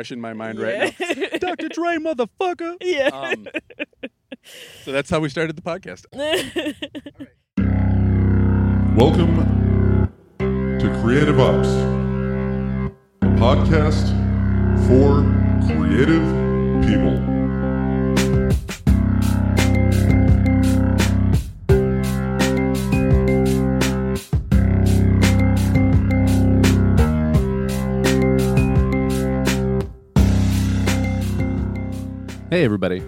fresh in my mind right now. Dr. Dre, motherfucker. Yeah. Um, so that's how we started the podcast. Welcome to Creative Ops, a podcast for creative people. Hey, everybody.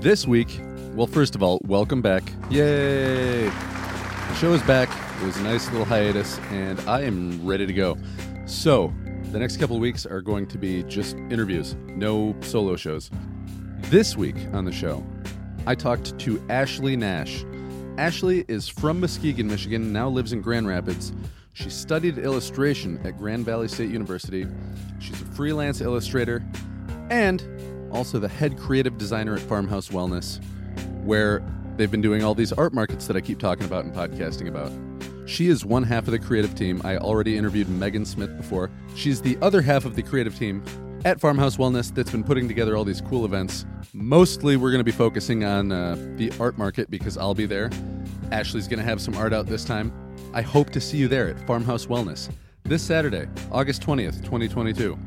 This week, well, first of all, welcome back. Yay! The show is back. It was a nice little hiatus, and I am ready to go. So, the next couple weeks are going to be just interviews, no solo shows. This week on the show, I talked to Ashley Nash. Ashley is from Muskegon, Michigan, now lives in Grand Rapids. She studied illustration at Grand Valley State University. She's a freelance illustrator and also the head creative designer at Farmhouse Wellness, where they've been doing all these art markets that I keep talking about and podcasting about. She is one half of the creative team. I already interviewed Megan Smith before. She's the other half of the creative team at Farmhouse Wellness that's been putting together all these cool events. Mostly, we're going to be focusing on uh, the art market because I'll be there. Ashley's going to have some art out this time. I hope to see you there at Farmhouse Wellness this Saturday, August 20th, 2022.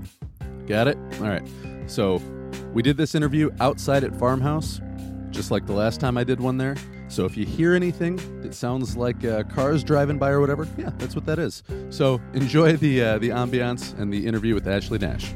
Got it? All right. So, we did this interview outside at Farmhouse, just like the last time I did one there. So, if you hear anything that sounds like uh, cars driving by or whatever, yeah, that's what that is. So, enjoy the uh, the ambiance and the interview with Ashley Nash.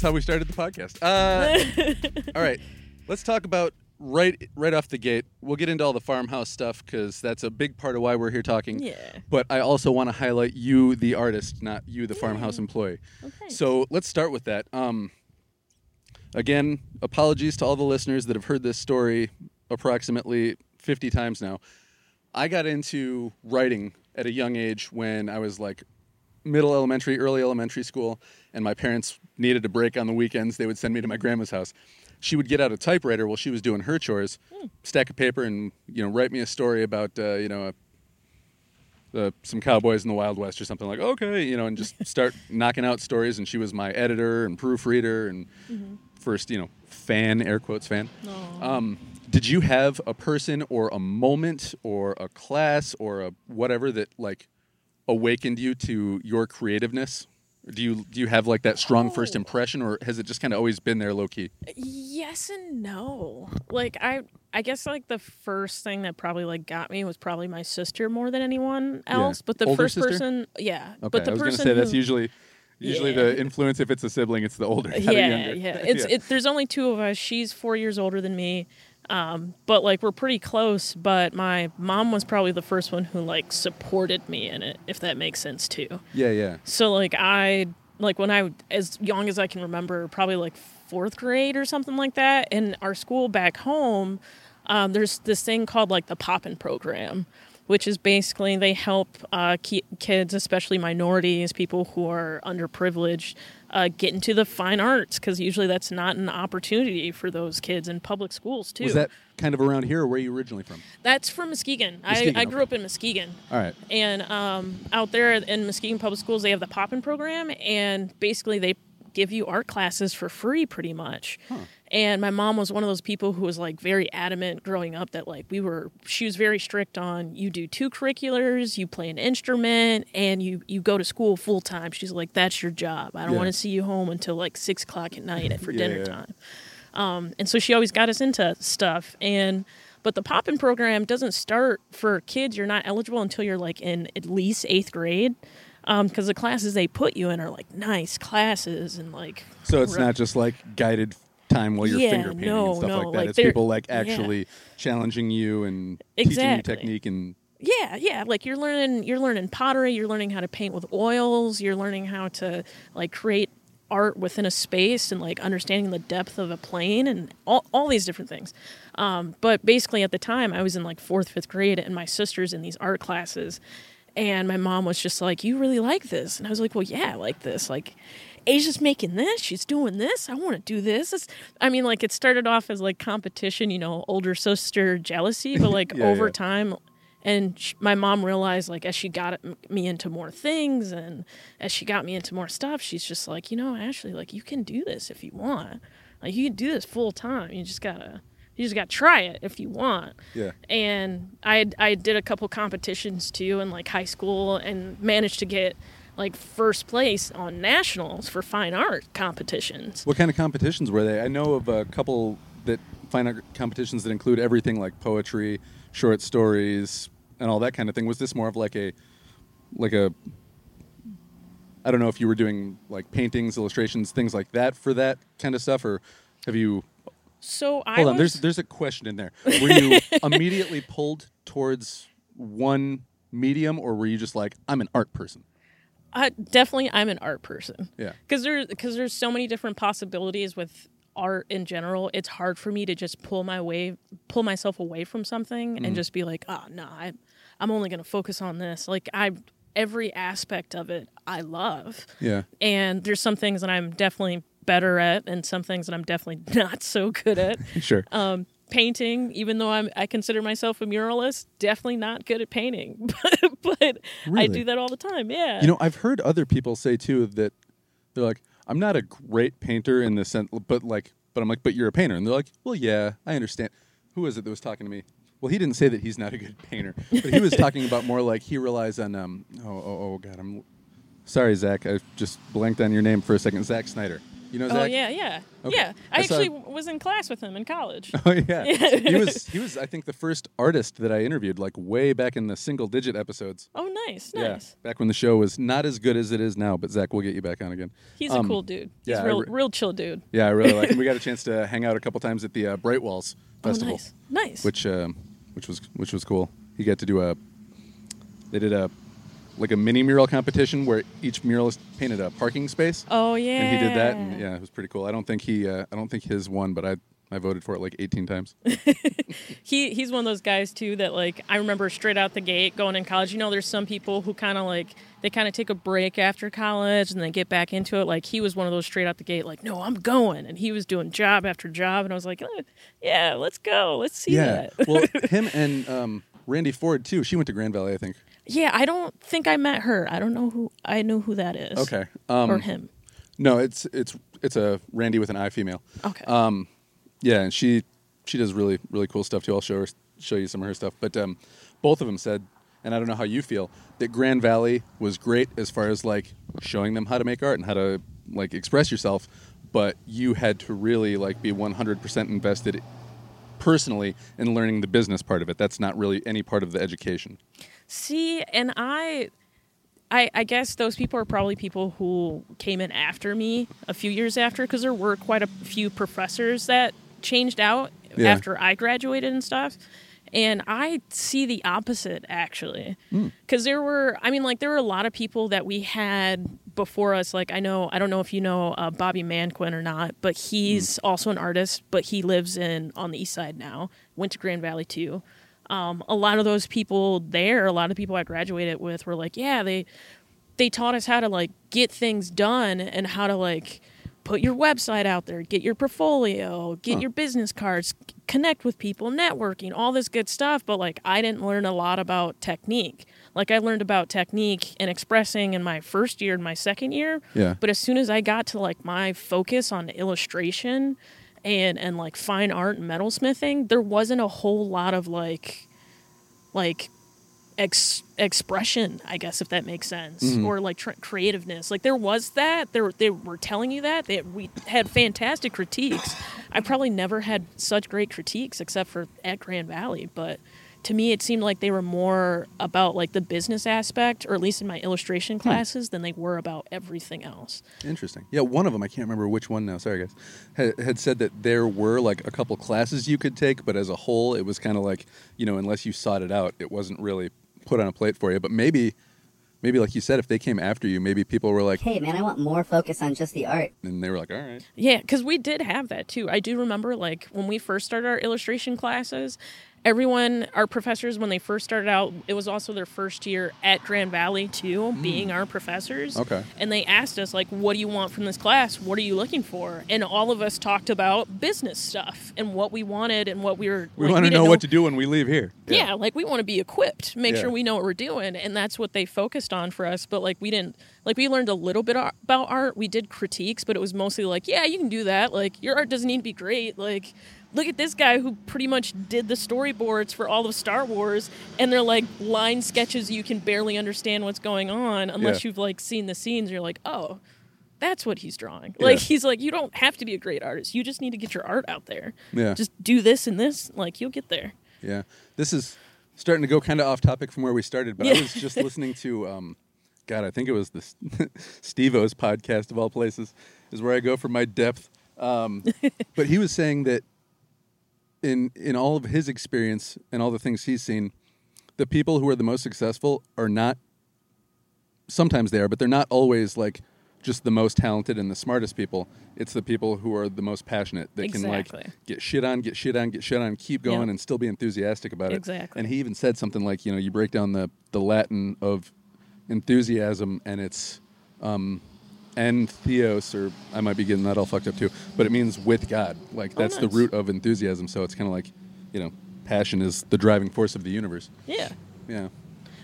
That's how we started the podcast. Uh, all right, let's talk about right right off the gate. We'll get into all the farmhouse stuff because that's a big part of why we're here talking. yeah. But I also want to highlight you, the artist, not you, the farmhouse employee. Okay. So let's start with that. Um, again, apologies to all the listeners that have heard this story approximately 50 times now. I got into writing at a young age when I was like middle elementary, early elementary school, and my parents needed a break on the weekends. They would send me to my grandma's house. She would get out a typewriter while she was doing her chores, stack of paper, and you know write me a story about uh, you know a uh, some cowboys in the Wild West or something like okay, you know, and just start knocking out stories. And she was my editor and proofreader and first, you know, fan air quotes fan. Um, did you have a person or a moment or a class or a whatever that like awakened you to your creativeness? Do you do you have like that strong first Oh. impression, or has it just kind of always been there low key? Yes and no. Like I I guess like the first thing that probably like got me was probably my sister more than anyone Yeah. else. But the Older first sister? person yeah. Okay, but the I was person gonna say that's who- usually usually Yeah. the influence. If it's a sibling, it's the older, yeah, yeah. It's Yeah. It, there's only two of us. She's four years older than me, um, but like we're pretty close. But my mom was probably the first one who like supported me in it, if that makes sense too. yeah, yeah. So like I like when I as young as I can remember, probably like fourth grade or something like that. In our school back home, um, there's this thing called like the Poppin' program, which is basically they help uh, ki- kids, especially minorities, people who are underprivileged, uh, get into the fine arts because usually that's not an opportunity for those kids in public schools too. Was that kind of around here, or where are you originally from? That's from Muskegon. Muskegon, I, I grew okay. up in Muskegon. All right. And um, out there in Muskegon Public Schools, they have the Poppin' program, and basically they give you art classes for free, pretty much. And my mom was one of those people who was like very adamant growing up that like we were. She was very strict on you do two curriculars, you play an instrument, and you you go to school full time. She's like that's your job. I don't Yeah. want to see you home until like six o'clock at night for Yeah, dinner yeah. time. Um, and so she always got us into stuff. And but the Poppin' program doesn't start for kids. You're not eligible until you're like in at least eighth grade, because the classes they put you in are like nice classes and like. So it's not just like guided time while you're Yeah, finger painting no, and stuff no, like that. like it's people like yeah. actually challenging you and teaching you Exactly. technique and Yeah, yeah. Like you're learning, you're learning pottery. You're learning how to paint with oils. You're learning how to like create art within a space and like understanding the depth of a plane and all, all these different things. Um, but basically, at the time, I was in like fourth, fifth grade, and my sister's in these art classes. And my mom was just like, You really like this? And I was like, Well, yeah, I like this. Like, Asia's making this, she's doing this, I want to do this. It's, I mean, like, it started off as like competition, you know, older sister jealousy, but like Yeah, over yeah. time, and sh- my mom realized like as she got me into more things and as she got me into more stuff she's just like you know ashley like you can do this if you want like you can do this full time you just gotta you just gotta try it if you want Yeah. and i i did a couple competitions too in like high school and managed to get like first place on nationals for fine art competitions What kind of competitions were they? I know of a couple that fine art competitions that include everything like poetry, short stories, and all that kind of thing. Was this more of like a like a I don't know if you were doing like paintings, illustrations, things like that for that kind of stuff, or have you? so i Hold on, was, there's there's a question in there. Were you immediately pulled towards one medium, or were you just like, I'm an art person? Uh, definitely, I'm an art person. Yeah. because there's because there's so many different possibilities with art in general. It's hard for me to just pull my way, pull myself away from something, Mm. and just be like, oh no, I, I'm only gonna focus on this. Like I, every aspect of it, I love, Yeah. and there's some things that I'm definitely better at, and some things that I'm definitely not so good at. Sure. um, painting, even though I'm I consider myself a muralist, definitely not good at painting, but, but I do that all the time. Yeah. You know, I've heard other people say too that they're like, I'm not a great painter in the sense, but like, but I'm like, but you're a painter, and they're like, well, yeah, I understand. Who was it that was talking to me? Well, he didn't say that he's not a good painter, but he was talking about more like he relies on. Um, oh, oh, oh, God, I'm sorry, Zach. I just blanked on your name for a second. Zach Snyder. You know Zach? Oh yeah, yeah, Okay. yeah. I, I saw- actually was in class with him in college. Oh yeah. he was. He was. I think the first artist that I interviewed, like way back in the single digit episodes. oh, nice, Yeah, nice. back when the show was not as good as it is now. But Zach, we'll get you back on again. He's Um, a cool dude. He's yeah, real, re- real chill dude. Yeah, I really like him. We got a chance to hang out a couple times at the uh, Bright Walls Oh, Festival, nice, nice. which um, which was which was cool. He got to do a they did a like a mini mural competition where each muralist painted a parking space, oh yeah. and he did that, and yeah, it was pretty cool. I don't think he uh, I don't think his won, but I I voted for it like 18 times. he he's one of those guys too that like I remember straight out the gate going in college. You know, there's some people who kind of like they kind of take a break after college and then get back into it. Like he was one of those straight out the gate, like no, I'm going, and he was doing job after job, and I was like, eh, yeah, let's go, let's see yeah, that. well, him and um, Randy Ford too. She went to Grand Valley, I think. Yeah, I don't think I met her. I don't know who I know who that is. Okay, um, or him. No, it's it's it's a Randy with an I female. Okay. Um, yeah, and she she does really really cool stuff too. I'll show her show you some of her stuff. But um, both of them said, and I don't know how you feel, that Grand Valley was great as far as like showing them how to make art and how to like express yourself. But you had to really like be 100% invested personally in learning the business part of it. That's not really any part of the education. See, and I, I, I guess those people are probably people who came in after me a few years after, because there were quite a few professors that changed out Yeah. after I graduated and stuff. And I see the opposite actually, because there were, I mean, like there were a lot of people that we had before us. Like I know, I don't know if you know uh, Bobby Manquin or not, but he's also an artist, but he lives in on the east side now. Went to Grand Valley too um, a lot of those people there, a lot of people I graduated with were like, yeah, they they taught us how to like get things done and how to like put your website out there, get your portfolio, get Huh. your business cards, connect with people, networking, all this good stuff. But like, I didn't learn a lot about technique. Like, I learned about technique and expressing in my first year and my second year. Yeah. But as soon as I got to like my focus on illustration and and like fine art and metalsmithing, there wasn't a whole lot of like like ex- expression, I guess if that makes sense, Mhm. or like tr- creativeness. Like there was that. There they were telling you that. They, we had fantastic critiques. I probably never had such great critiques except for at Grand Valley, but to me it seemed like they were more about like the business aspect or at least in my illustration hmm. classes than they were about everything else. Interesting. Yeah, one of them I can't remember which one now. Sorry, guys. Had, had said that there were like a couple classes you could take, but as a whole, it was kind of like you know, unless you sought it out, it wasn't really put on a plate for you. But maybe, maybe like you said, if they came after you, maybe people were like, Hey, man, I want more focus on just the art. and they were like, all right, Yeah, because we did have that too. I do remember, like, when we first started our illustration classes, everyone, our professors, when they first started out, it was also their first year at Grand Valley too, hmm. being our professors. Okay. And they asked us, like, what do you want from this class? What are you looking for? And all of us talked about business stuff and what we wanted and what we were. we like, want to didn't know what to do when we leave here. yeah, like we want to be equipped, make Yeah. sure we know what we're doing, and that's what they focused on for us. But like we didn't, like we learned a little bit about art. We did critiques, but it was mostly like, yeah, you can do that. Like your art doesn't need to be great. Like look at this guy who pretty much did the storyboards for all of Star Wars, and they're like line sketches you can barely understand what's going on unless Yeah. you've like seen the scenes. You're like, oh. That's what he's drawing. Like he's like, you don't have to be a great artist. You just need to get your art out there. Yeah. Just do this and this. Like you'll get there. Yeah. This is starting to go kind of off topic from where we started, but I was just listening to, um, God, I think it was the Steve O's podcast of all places, is where I go for my depth. Um, but he was saying that in in all of his experience and all the things he's seen, the people who are the most successful are not. Sometimes they are, but they're not always like just the most talented and the smartest people. It's the people who are the most passionate that can like get shit on, get shit on, get shit on, keep going, Yep. and still be enthusiastic about it. Exactly. And he even said something like, you know, you break down the the Latin of enthusiasm, and it's um, and theos, or I might be getting that all fucked up too, but it means with God. Like Oh, that's the root of enthusiasm. So it's kind of like, you know, passion is the driving force of the universe. Yeah. Yeah.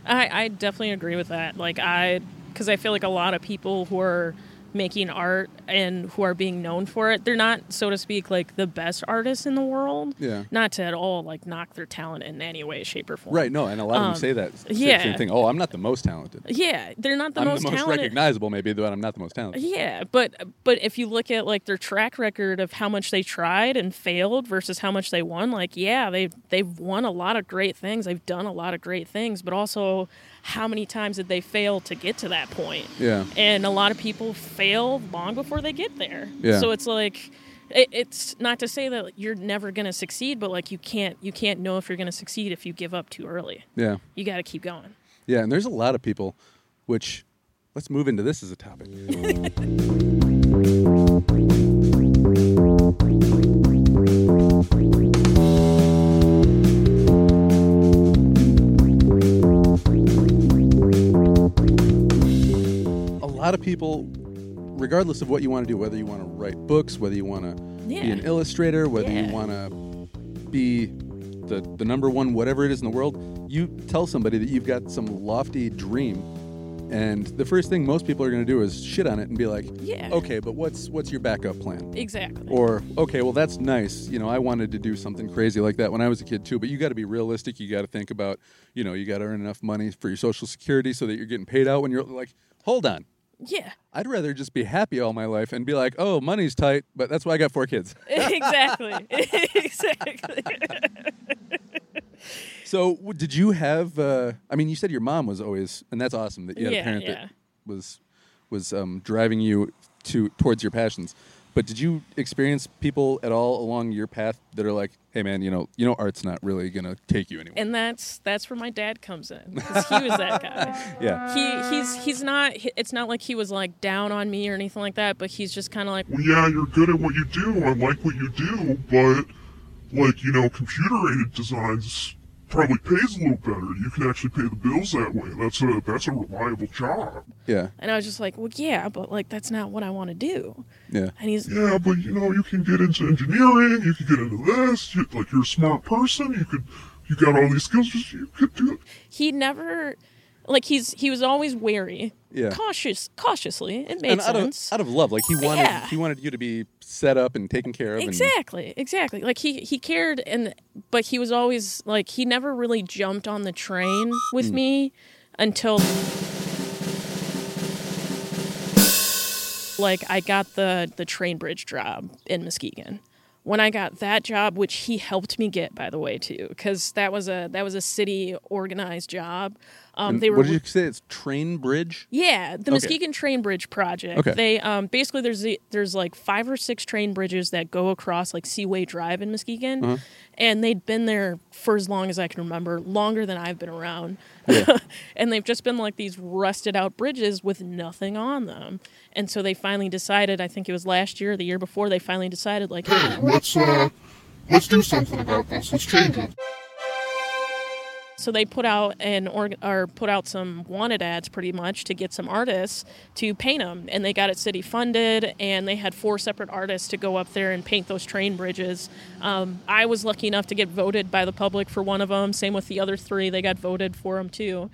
I, I definitely agree with that. Like I, because I feel like a lot of people who are making art and who are being known for it, they're not, so to speak, like the best artists in the world. Yeah. Not to at all like knock their talent in any way, shape, or form. Right. No, and a lot of them Um, say that yeah. same thing. Oh, I'm not the most talented. Yeah, they're not the I'm most the most talented. recognizable, maybe, but I'm not the most talented. Yeah, but but if you look at like their track record of how much they tried and failed versus how much they won, like yeah, they they've won a lot of great things. They've done a lot of great things, but also how many times did they fail to get to that point? Yeah. And a lot of people fail long before they get there. Yeah. So it's like it, it's not to say that you're never going to succeed, but like you can't you can't know if you're going to succeed if you give up too early. Yeah. You got to keep going. Yeah. And there's a lot of people, which let's move into this as a topic. lot of people, regardless of what you want to do, whether you want to write books, whether you want to be an illustrator, whether you want to be the, the number one whatever it is in the world, you tell somebody that you've got some lofty dream, and the first thing most people are going to do is shit on it and be like, Yeah. okay, but what's what's your backup plan? Exactly. Or okay, well that's nice. You know, I wanted to do something crazy like that when I was a kid too. But you got to be realistic. You got to think about, you know, you got to earn enough money for your social security so that you're getting paid out when you're like, hold on. Yeah. I'd rather just be happy all my life and be like, oh, money's tight, but that's why I got four kids. exactly. exactly. So, w- did you have? Uh, I mean, you said your mom was always, and that's awesome that you had a parent yeah. that was was um, driving you to towards your passions. But did you experience people at all along your path that are like, "Hey, man, you know, you know, art's not really gonna take you anywhere." and that's that's where my dad comes in because he was that guy. yeah, He he's he's not. It's not like he was like down on me or anything like that. But he's just kind of like, well, yeah, you're good at what you do. I like what you do, but like you know, computer-aided designs probably pays a little better. You can actually pay the bills that way. That's a that's a reliable job. yeah, and I was just like, well, yeah, but like that's not what I want to do. yeah, And he's Yeah, but you know, you can get into engineering. You can get into this. You, like you're a smart person. You could, you got all these skills. Just you could do it. he never. Like he's he was always wary, Yeah. cautious, cautiously. It made and out of sense. out of love, like he wanted Yeah. he wanted you to be set up and taken care of. and- Exactly, exactly. Like he he cared and but he was always like he never really jumped on the train with mm. me until like I got the the train bridge job in Muskegon. When I got that job, which he helped me get, by the way, too, because that was a that was a city organized job. Um, they were what did you say? It's Train Bridge. yeah, the Okay. Muskegon Train Bridge project. Okay. They um, basically there's the, there's like five or six train bridges that go across like Seaway Drive in Muskegon, Uh-huh. and they'd been there for as long as I can remember, longer than I've been around. and they've just been like these rusted out bridges with nothing on them. And so they finally decided, I think it was last year or the year before, they finally decided like, Hey, let's uh, let's do something about this. Let's change it. So they put out an org- or put out some wanted ads pretty much to get some artists to paint them, and they got it city funded, and they had four separate artists to go up there and paint those train bridges. Um, I was lucky enough to get voted by the public for one of them. Same with the other three; they got voted for them too.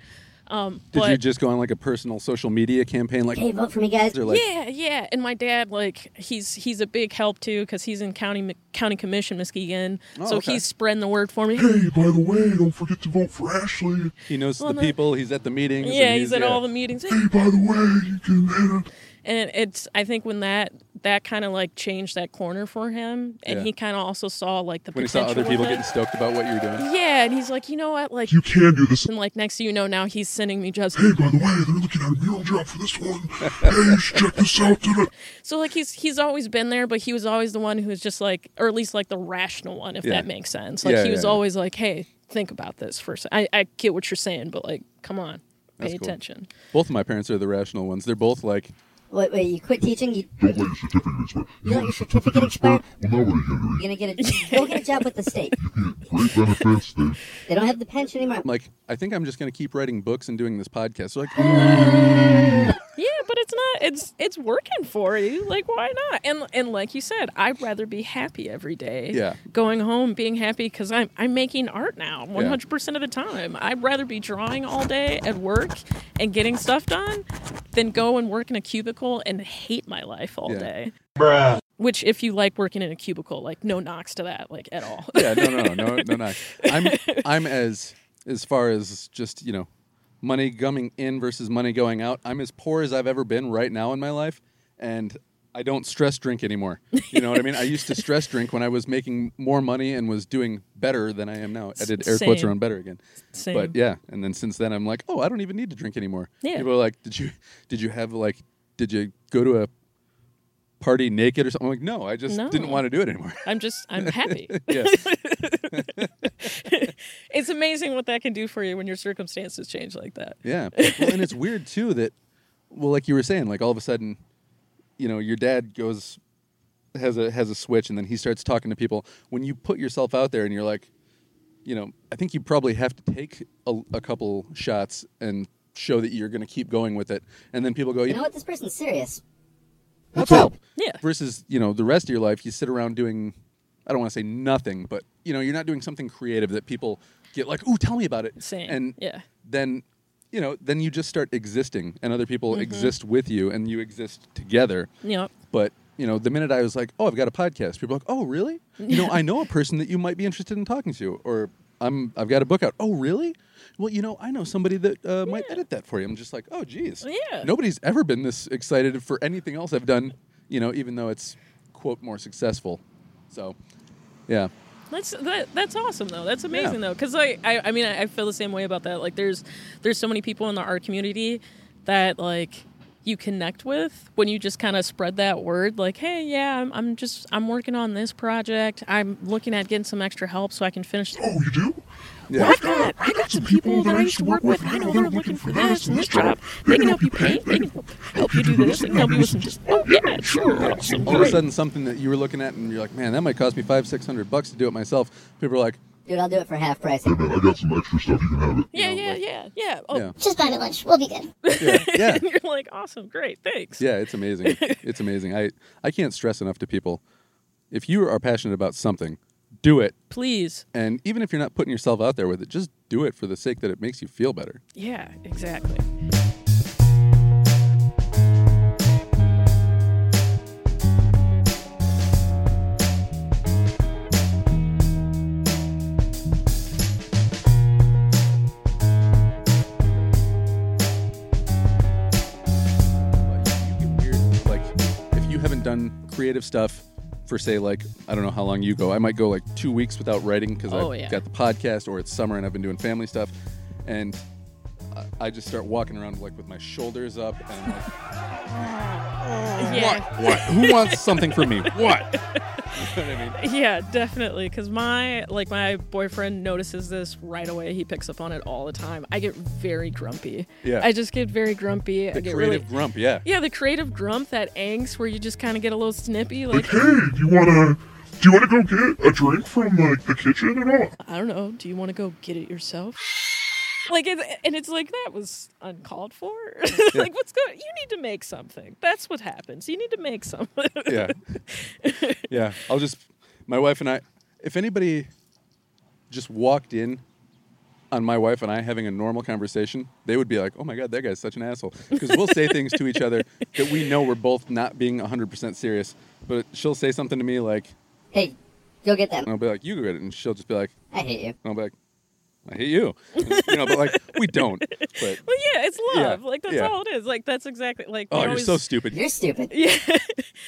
Um, Did but you just go on like a personal social media campaign? Like, Hey, vote for me, guys. or like yeah, yeah. And my dad, like, he's he's a big help too because he's in county county commission Muskegon, Oh, so okay. he's spreading the word for me. Hey, by the way, don't forget to vote for Ashley. he knows Well, the no. people. He's at the meetings. and Yeah, he's at yeah. all the meetings. Hey, by the way, you can hit and it's i think when that that kind of like changed that corner for him and Yeah. he kind of also saw like the when he saw other people getting stoked about what you were doing. yeah and he's like you know what like You can do this. and like next thing you know now he's sending me just Hey, by the way, they're looking at a mural job for this one. hey, you should check this out today. so like he's he's always been there but he was always the one who was just like or at least like the rational one if Yeah. that makes sense like Yeah, he was yeah, yeah. always like hey think about this first I, I get what you're saying but like come on pay cool. attention Both of my parents are the rational ones. They're both like, Wait, wait, you quit teaching? You, Don't let your certificate expire. you let your certificate expire? Well, now what are you going to do? You're gonna get a go get a job with the state. to do? Great benefits. They, They don't have the pension anymore. I'm like, I think I'm just going to keep writing books and doing this podcast. They're like, Yeah, but it's not. It's it's working for you. Like, why not? And and like you said, I'd rather be happy every day. Yeah. Going home, being happy because I'm I'm making art now, 100 percent of the time. I'd rather be drawing all day at work and getting stuff done than go and work in a cubicle and hate my life all Yeah. day. Which, if you like working in a cubicle, like no knocks to that, like at all. yeah, no, no, no, no, no. I'm, I'm as, as far as just you know, money coming in versus money going out. I'm as poor as I've ever been right now in my life, and I don't stress drink anymore. You know what I mean? I used to stress drink when I was making more money and was doing better than I am now. I did air quotes around better again. Same. But yeah, and then since then I'm like, oh, I don't even need to drink anymore. Yeah. People are like, did you did you have like did you go to a party naked or something? I'm like, no, I just No. didn't want to do it anymore. I'm just I'm happy. yeah. it's amazing what that can do for you when your circumstances change like that. Yeah. Well, and it's weird too that, well, like you were saying, like all of a sudden, you know, your dad goes has a has a switch, and then he starts talking to people. When you put yourself out there, and you're like, you know, I think you probably have to take a, a couple shots and show that you're going to keep going with it, and then people go, You you know what? This person's serious. What's up? Yeah. Versus, you know, the rest of your life, you sit around doing, I don't want to say nothing, but you know, you're not doing something creative that people get like, ooh, tell me about it. Same. And Yeah. then, you know, then you just start existing, and other people Mm-hmm. exist with you, and you exist together. Yep. But you know, the minute I was like, oh, I've got a podcast, people are like, oh, really? You know, I know a person that you might be interested in talking to, or I'm, I've got a book out. Oh, really? Well, you know, I know somebody that uh, might edit that for you. I'm just like, oh, geez. Yeah. Nobody's ever been this excited for anything else I've done. You know, even though it's quote more successful. So, yeah, That's that, that's awesome though. That's amazing though, because I, I I mean I, I feel the same way about that. Like there's there's so many people in the art community that like you connect with when you just kind of spread that word. Like hey yeah I'm, I'm just I'm working on this project. I'm looking at getting some extra help so I can finish. Oh, you do? yeah. I've got I got some people that I used to work with. I know they're looking for this and this job. They can help you paint. They can help you do this. They can help you with some just oh yeah sure All of a sudden, something that you were looking at, and you're like, man, that might cost me five, six hundred bucks to do it myself. People are like, Dude, I'll do it for half price. Hey, man, I got some extra stuff. You can have it. Yeah yeah yeah yeah. Oh yeah, Just buy me lunch. We'll be good. yeah, yeah. and you're like awesome great thanks. Yeah, it's amazing. it's amazing. I, I can't stress enough to people if you are passionate about something, do it. Please. And even if you're not putting yourself out there with it, just do it for the sake that it makes you feel better. Yeah, exactly. Done creative stuff for say like I don't know how long you go. I might go like two weeks without writing because Oh, I've yeah. got the podcast or it's summer and I've been doing family stuff. And I just start walking around like with my shoulders up and I'm like, yeah. what? What? Who wants something from me? What? You know what I mean? Yeah, definitely. Because my like my boyfriend notices this right away. He picks up on it all the time. I get very grumpy. Yeah. I just get very grumpy. I The get creative really grump, yeah. yeah, the creative grump, that angst where you just kind of get a little snippy. Like, Like hey, do you wanna do you wanna go get a drink from like the kitchen and all? I don't know. Do you want to go get it yourself? Like it's and it's like that was uncalled for. like what's going? You need to make something. That's what happens. You need to make something. yeah. Yeah. I'll just my wife and I if anybody just walked in on my wife and I having a normal conversation, they would be like, "Oh my god, that guy's such an asshole." Because we'll say things to each other that we know we're both not being 100% serious, but she'll say something to me like, Hey, go get that. and I'll be like, "You go get it," and she'll just be like, I hate you. and I'll be like, "I hate you," you know. But like, we don't. But Well, yeah, it's Yeah, love. Like that's yeah. all it is. Like that's exactly like. oh, we you're so stupid. You're stupid. Yeah,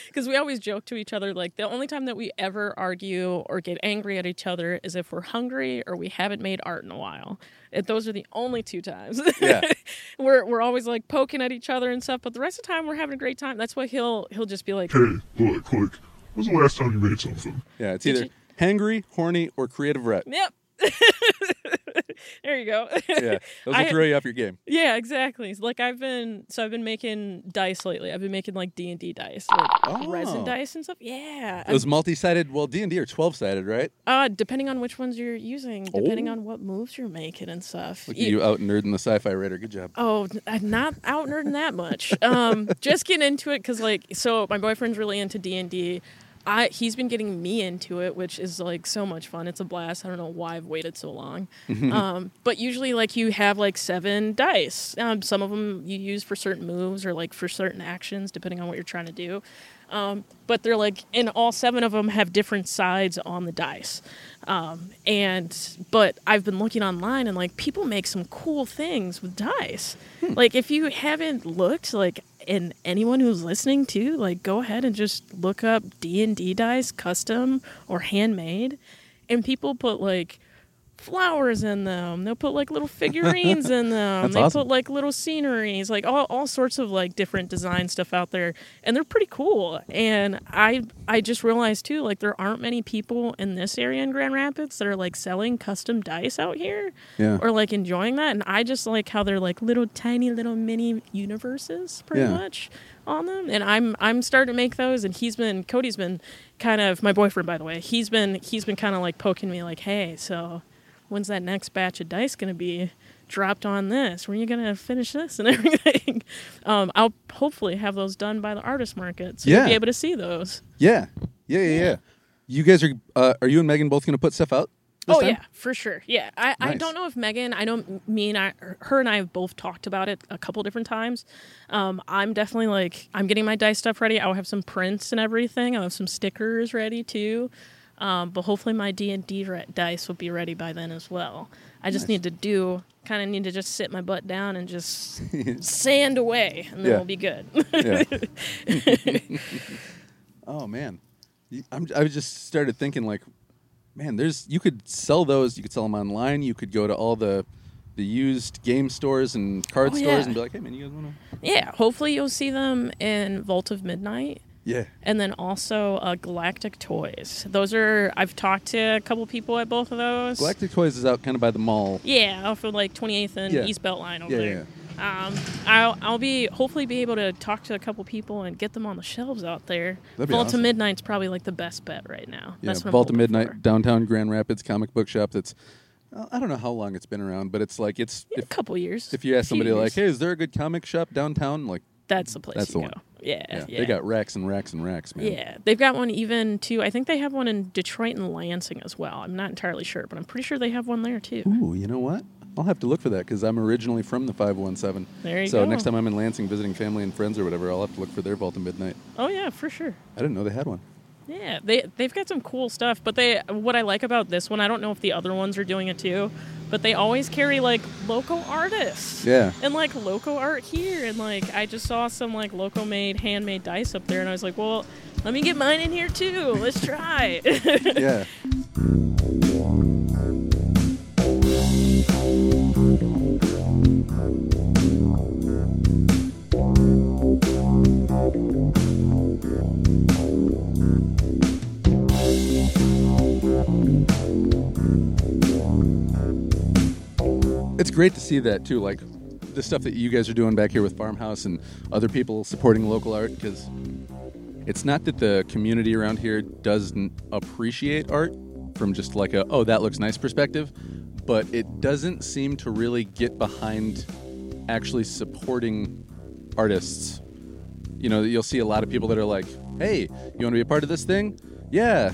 because we always joke to each other like the only time that we ever argue or get angry at each other is if we're hungry or we haven't made art in a while. It, those are the only two times. Yeah. we're we're always like poking at each other and stuff, but the rest of the time we're having a great time. That's why he'll he'll just be like, Hey, look, like, when's the last time you made something? Yeah, it's Did either you- hangry, horny, or creative ret. "Yep." there you go. Yeah, those will throw you off your game. Yeah, exactly. Like I've been, so I've been making dice lately. I've been making like D and D dice, like Oh. resin dice and stuff. Yeah, Those multi-sided, well, D and D are twelve-sided, right? Uh, depending on which ones you're using, depending Oh. on what moves you're making and stuff. Look at You- you out nerding the sci-fi writer. Good job. Oh, I'm not out nerding that much. Um, just getting into it because, like, so my boyfriend's really into D and D. I he's been getting me into it, which is like so much fun. It's a blast. I don't know why I've waited so long. um, but usually, like, you have like seven dice. Um, some of them you use for certain moves or like for certain actions, depending on what you're trying to do. Um, but they're like, and all seven of them have different sides on the dice. Um, and but I've been looking online and like people make some cool things with dice. Like if you haven't looked, like and anyone who's listening to, like go ahead and just look up D and D dice, custom or handmade, and people put like flowers in them. They'll put like little figurines in them. They awesome. put like little sceneries, like all, all sorts of like different design stuff out there. And they're pretty cool. And I I just realized too, like there aren't many people in this area in Grand Rapids that are like selling custom dice out here. Yeah. Or like enjoying that. And I just like how they're like little tiny little mini universes pretty Yeah. much on them. And I'm I'm starting to make those and he's been Cody's been kind of my boyfriend by the way. He's been he's been kind of like poking me like, "Hey, so when's that next batch of dice going to be dropped on this? When are you going to finish this and everything? um, I'll hopefully have those done by the artist market, so you'll be able to see those. Yeah, yeah, yeah, yeah. You guys are. Uh, are you and Megan both going to put stuff out? this oh time? yeah, for sure. Yeah, I, I don't know if Megan. I know me and I, her and I have both talked about it a couple different times. Um, I'm definitely like I'm getting my dice stuff ready. I'll have some prints and everything. I'll have some stickers ready too. Um, but hopefully my D and D dice will be ready by then as well. I just Nice. need to do kind of need to just sit my butt down and just sand away, and then Yeah. we'll be good. Yeah. oh man, I'm, I just started thinking like, man, there's you could sell those. You could sell them online. You could go to all the the used game stores and card Oh, stores yeah. and be like, hey man, you guys want to? yeah, hopefully you'll see them in Vault of Midnight. Yeah. and then also uh, Galactic Toys. Those are I've talked to a couple people at both of those. Galactic Toys is out kind of by the mall. Yeah, off of like 28th and Yeah. East Beltline over Yeah, there. Um, I'll I'll be hopefully be able to talk to a couple people and get them on the shelves out there. That'd Vault awesome. of Midnight's probably like the best bet right now. Yeah, That's what I'm Vault of Midnight, for. downtown Grand Rapids comic book shop. That's uh, I don't know how long it's been around, but it's like it's Yeah, a couple years. if you ask somebody like, hey, is there a good comic shop downtown? Like, that's the mm. place that's to the go. one. Yeah, yeah, yeah, they got racks and racks and racks, man. Yeah, they've got one even too. I think they have one in Detroit and Lansing as well. I'm not entirely sure, but I'm pretty sure they have one there too. Ooh, you know what? I'll have to look for that because I'm originally from the 517. There you so go. next time I'm in Lansing visiting family and friends or whatever, I'll have to look for their Vault of Midnight. Oh yeah, for sure. I didn't know they had one. Yeah, they they've got some cool stuff, but they what I like about this one, I don't know if the other ones are doing it too, but they always carry like local artists. Yeah. And like local art here and like I just saw some like local made handmade dice up there and I was like, "Well, let me get mine in here too. Let's try." yeah. It's great to see that too. Like the stuff that you guys are doing back here with Farmhouse and other people supporting local art because it's not that the community around here doesn't appreciate art from just like a oh that looks nice perspective, but it doesn't seem to really get behind actually supporting artists. You know, you'll see a lot of people that are like, "Hey, you want to be a part of this thing? Yeah.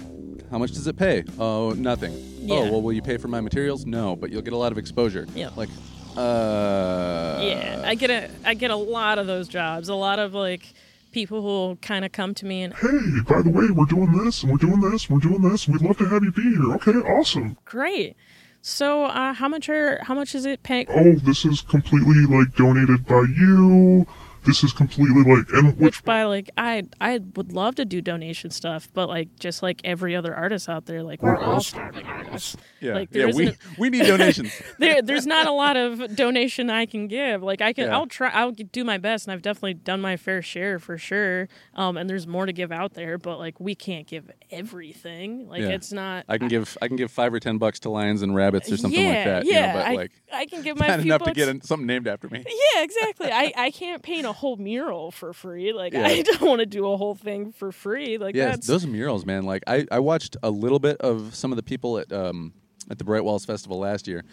How much does it pay? Oh, nothing. Oh, well, will you pay for my materials? No, but you'll get a lot of exposure. Yeah. Like, uh, yeah, I get a I get a lot of those jobs. A lot of like people who kind of come to me and Hey, by the way, we're doing this and we're doing this and we're doing this. We'd love to have you be here. Okay, awesome. great. So uh, how much are how much is it paying? Oh, this is completely like donated by you. This is completely like and which Which by like I I would love to do donation stuff, but like just like every other artist out there, like we're all starving artists. Yeah, Like yeah. We isn't we need donations. there there's not a lot of donation I can give. Like I can Yeah. I'll try I'll do my best and I've definitely done my fair share for sure. Um and there's more to give out there, but like we can't give everything. Like Yeah. it's not I can give I can give five or ten bucks to lions and rabbits or something yeah, like that. Yeah, you know, but I, like I can give my not few enough to get something named after me. Yeah, exactly. I, I can't paint a whole mural for free. Like Yeah. I don't want to do a whole thing for free. Like Yes, that's those murals, man. Like I, I watched a little bit of some of the people at um, at the Bright Walls Festival last year,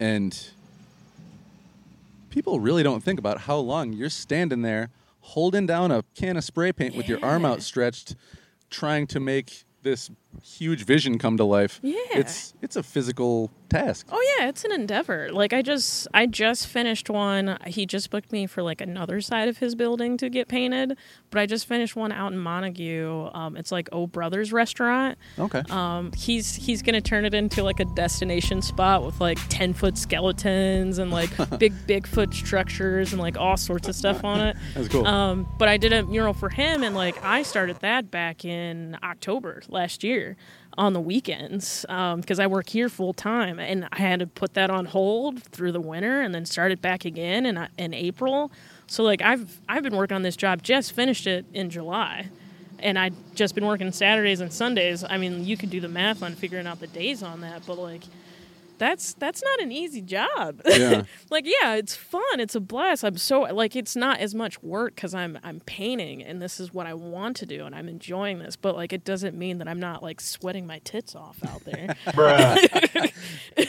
and people really don't think about how long you're standing there holding down a can of spray paint with your arm outstretched, trying to make this huge vision come to life. Yeah. it's it's a physical task. Oh yeah, it's an endeavor. Like I just I just finished one. He just booked me for like another side of his building to get painted, but I just finished one out in Montague. Um, it's like O Brothers restaurant. Okay. Um, he's he's gonna turn it into like a destination spot with like ten foot skeletons and like big Bigfoot structures and like all sorts of stuff on it. That's cool. Um, but I did a mural for him, and like I started that back in October last year on the weekends um, because I work here full time, and I had to put that on hold through the winter, and then started back again in uh, in April. So like I've I've been working on this job, just finished it in July. And I'd just been working Saturdays and Sundays. I mean, you could do the math on figuring out the days on that, but like, that's that's not an easy job. Yeah. like yeah it's fun it's a blast i'm so like it's not as much work because i'm i'm painting and this is what i want to do and i'm enjoying this but like it doesn't mean that i'm not like sweating my tits off out there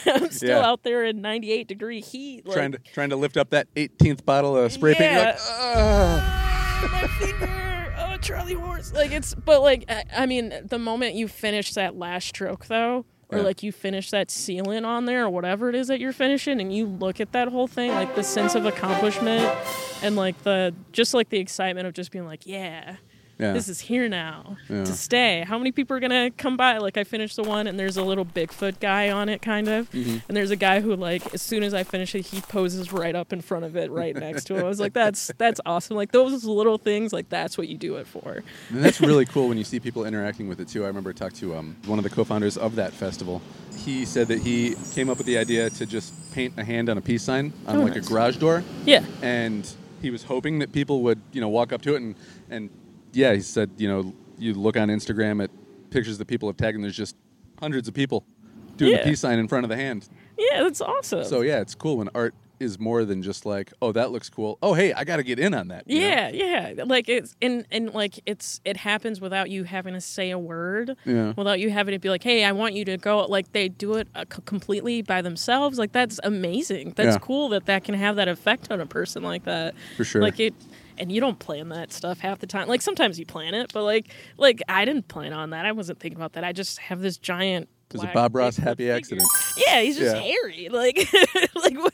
i'm still Yeah. out there in 98 degree heat like, trying to trying to lift up that 18th bottle of spray paint. Like, Yeah. "Ah, my finger oh charlie horse like it's but like I, I mean the moment you finish that last stroke though or Yeah. like you finish that sealant on there or whatever it is that you're finishing and you look at that whole thing like the sense of accomplishment and like the just like the excitement of just being like yeah Yeah. this is here now Yeah. to stay. How many people are gonna come by? Like I finished the one, and there's a little Bigfoot guy on it, kind of, Mm-hmm. and there's a guy who like as soon as I finish it, he poses right up in front of it, right next to him. I was like, that's that's awesome. Like those little things, like that's what you do it for. And that's really cool when you see people interacting with it too. I remember I talked to um, one of the co-founders of that festival. He said that he came up with the idea to just paint a hand on a peace sign on Oh, like nice. a garage door, Yeah, and he was hoping that people would, you know, walk up to it and and yeah, he said, you know, you look on Instagram at pictures that people have tagged, and there's just hundreds of people doing Yeah. the peace sign in front of the hand. yeah, that's awesome. So yeah, it's cool when art is more than just like, oh, that looks cool. Oh, hey, I got to get in on that. you know? Yeah, yeah. Like it's and and like it's it happens without you having to say a word. Yeah. Without you having to be like, "Hey, I want you to go." Like they do it uh, completely by themselves. Like that's amazing. That's Yeah. cool that that can have that effect on a person like that. For sure. Like it and you don't plan that stuff half the time. Like sometimes you plan it, but like like I didn't plan on that. I wasn't thinking about that. I just have this giant was a Bob Ross happy figure. accident. Yeah, he's just Yeah. hairy. Like, like what,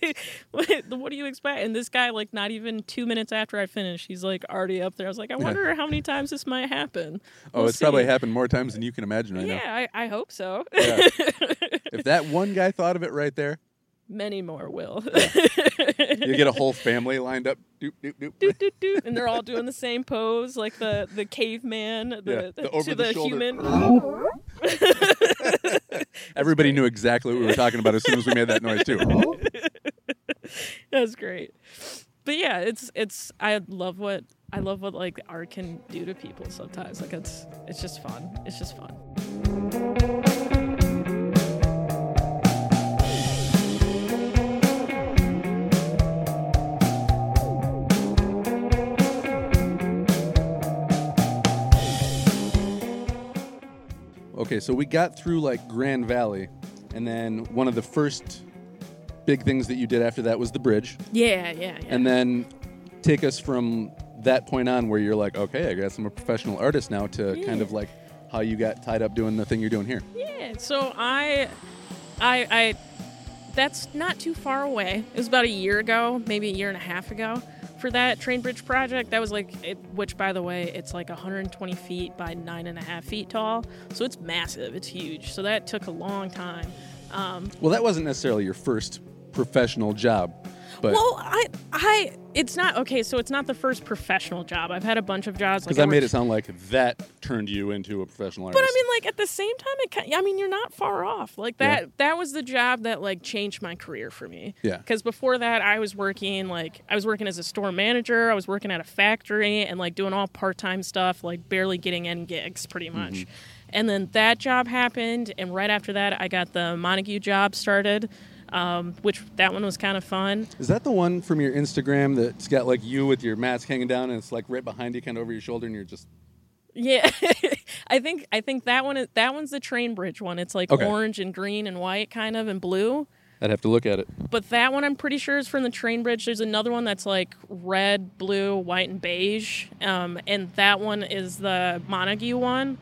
what? What do you expect? And this guy, like, not even two minutes after I finish, he's like already up there. I was like, I wonder how many times this might happen. Oh, We'll it's probably happened more times than you can imagine right now. Yeah, I, I hope so. Yeah. if that one guy thought of it right there, Many more will. you get a whole family lined up. Doop, doop, doop. Doot, doot, doot. and they're all doing the same pose, like the the caveman, the, Yeah, the to the the, human. Everybody knew exactly what we were talking about as soon as we made that noise too. That's great. But yeah, it's it's I love what I love what like art can do to people sometimes. Like it's it's just fun. It's just fun. Okay, so we got through like Grand Valley, and then one of the first big things that you did after that was the bridge, Yeah, yeah, yeah. and then take us from that point on where you're like, okay, I guess I'm a professional artist now, to kind of like how you got tied up doing the thing you're doing here. Yeah, so I, I, I, that's not too far away. It was about a year ago, maybe a year and a half ago, for that train bridge project. That was like, it, which by the way, it's like 120 feet by nine and a half feet tall, so it's massive. It's huge. So that took a long time. Um, Well, that wasn't necessarily your first professional job, but well, I, I, it's not okay. So it's not the first professional job. I've had a bunch of jobs. because like I made it sound like that turned you into a professional artist. But I mean, like at the same time, it. I mean, you're not far off. Like Yeah. that. That was the job that like changed my career for me. Yeah. Because before that, I was working like I was working as a store manager. I was working at a factory and like doing all part time stuff, like barely getting in gigs, pretty much. Mm-hmm. And then that job happened, and right after that, I got the Montague job started, um, which that one was kind of fun. Is that the one from your Instagram that's got like you with your mask hanging down and it's like right behind you, kind of over your shoulder, and you're just Yeah, I think I think that one is that one's the train bridge one. It's like Okay. orange and green and white, kind of, and blue. I'd have to look at it. But that one I'm pretty sure is from the train bridge. There's another one that's like red, blue, white, and beige. Um, and that one is the Montague one.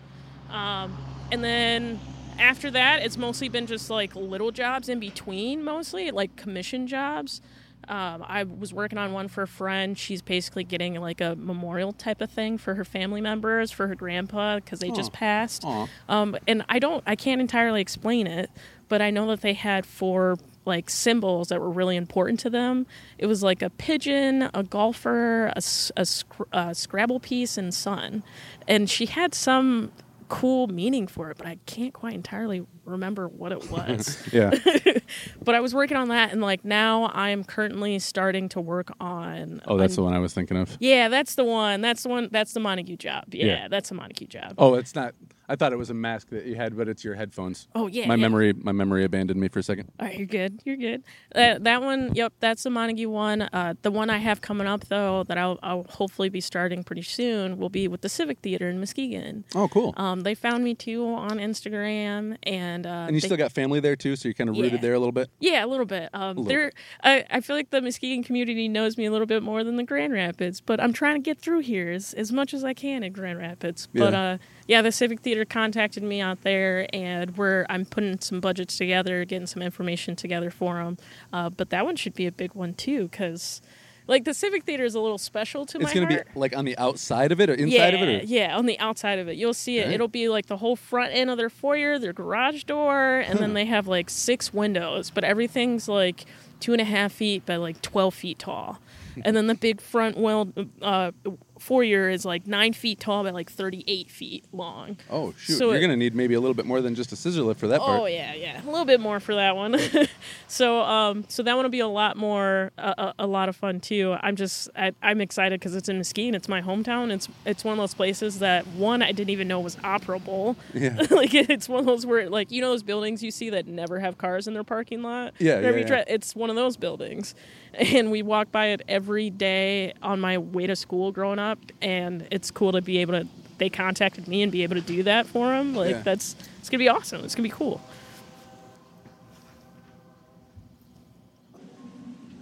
Um, and then after that, it's mostly been just like little jobs in between, mostly like commission jobs. Um, I was working on one for a friend. She's basically getting like a memorial type of thing for her family members, for her grandpa, because they just passed. Um, and I don't, I can't entirely explain it, but I know that they had four like symbols that were really important to them. It was like a pigeon, a golfer, a, a a Scrabble piece, and sun. And she had some cool meaning for it, but I can't quite entirely remember what it was. Yeah. but I was working on that, and like now I am currently starting to work on. Oh, that's on- the one I was thinking of. Yeah, that's the one. That's the one. That's the Montague job. Yeah, Yeah. that's the Montague job. Oh, it's not. I thought it was a mask that you had, but it's your headphones. Oh, yeah, My yeah. memory, my memory abandoned me for a second. All right, you're good. You're good. Uh, that one, yep, that's the Montague one. Uh, the one I have coming up though, that I'll, I'll hopefully be starting pretty soon, will be with the Civic Theater in Muskegon. Oh, cool. Um, they found me too on Instagram, and uh, and you they- still got family there too, so you're kind of rooted Yeah. there a little bit. yeah, a little bit. Um, they're, I, I feel like the Muskegon community knows me a little bit more than the Grand Rapids, but I'm trying to get through here as, as much as I can in Grand Rapids. But Yeah. uh, yeah, the Civic Theater contacted me out there, and we're I'm putting some budgets together, getting some information together for them. Uh, but that one should be a big one too, because like the Civic Theater is a little special to It's my going to heart. be like on the outside of it or inside yeah, of it. Or? yeah, on the outside of it. You'll see it. It'll be like the whole front end of their foyer, their garage door, and then they have like six windows, but everything's like two and a half feet by like 12 feet tall. And then the big front well, uh, foyer is like nine feet tall by like 38 feet long. Oh shoot! So you're going to need maybe a little bit more than just a scissor lift for that part. Oh yeah, yeah, a little bit more for that one. so, um, so that one will be a lot more, uh, a, a lot of fun too. I'm just, I, I'm excited because it's in Mesquite. It's my hometown. It's, it's one of those places that one I didn't even know was operable. Yeah. like it's one of those where, like you know, those buildings you see that never have cars in their parking lot. Yeah, yeah, try- yeah. It's one of those buildings, and we walk by it every day on my way to school growing up, and it's cool to be able to. They contacted me and be able to do that for them. Like Yeah. that's it's gonna be awesome. It's gonna be cool.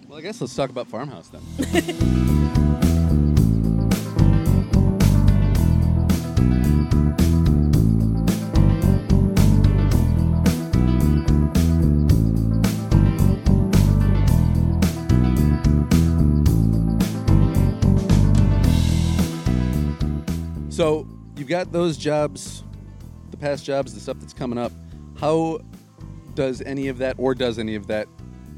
Well, I guess let's talk about farmhouse then. you've got those jobs, the past jobs, the stuff that's coming up. How does any of that, or does any of that,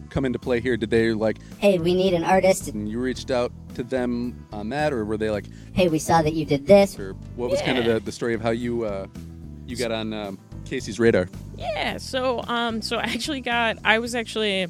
come into play here? Did they like, Hey, we need an artist. and you reached out to them on that, or were they like, Hey, we saw that you did this. or what was kind of the, the story of how you uh, you got on um, Casey's radar? Yeah, so um, so I actually got I was actually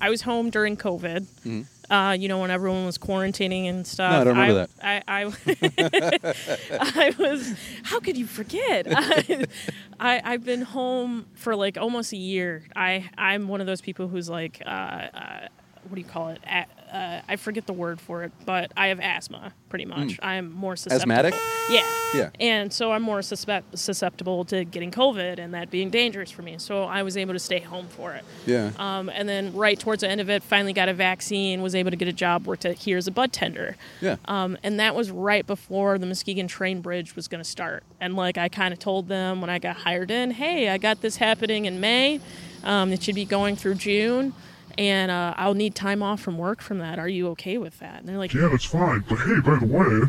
I was home during COVID. Uh, you know when everyone was quarantining and stuff. No, I don't remember I, I, I, I was. How could you forget? I, I I've been home for like almost a year. I I'm one of those people who's like uh, uh, what do you call it? A, uh, I forget the word for it, but I have asthma pretty much. I'm more susceptible. Asthmatic? Yeah. Yeah. And so I'm more suspect- susceptible to getting COVID and that being dangerous for me. So I was able to stay home for it. Yeah. Um, and then right towards the end of it, finally got a vaccine, was able to get a job, worked at here as a bud tender. yeah. Um, and that was right before the Muskegon train bridge was going to start. And like I kind of told them when I got hired in, hey, I got this happening in May. Um, it should be going through June. And uh, I'll need time off from work from that. Are you okay with that? And they're like, Yeah, that's fine. But hey, by the way,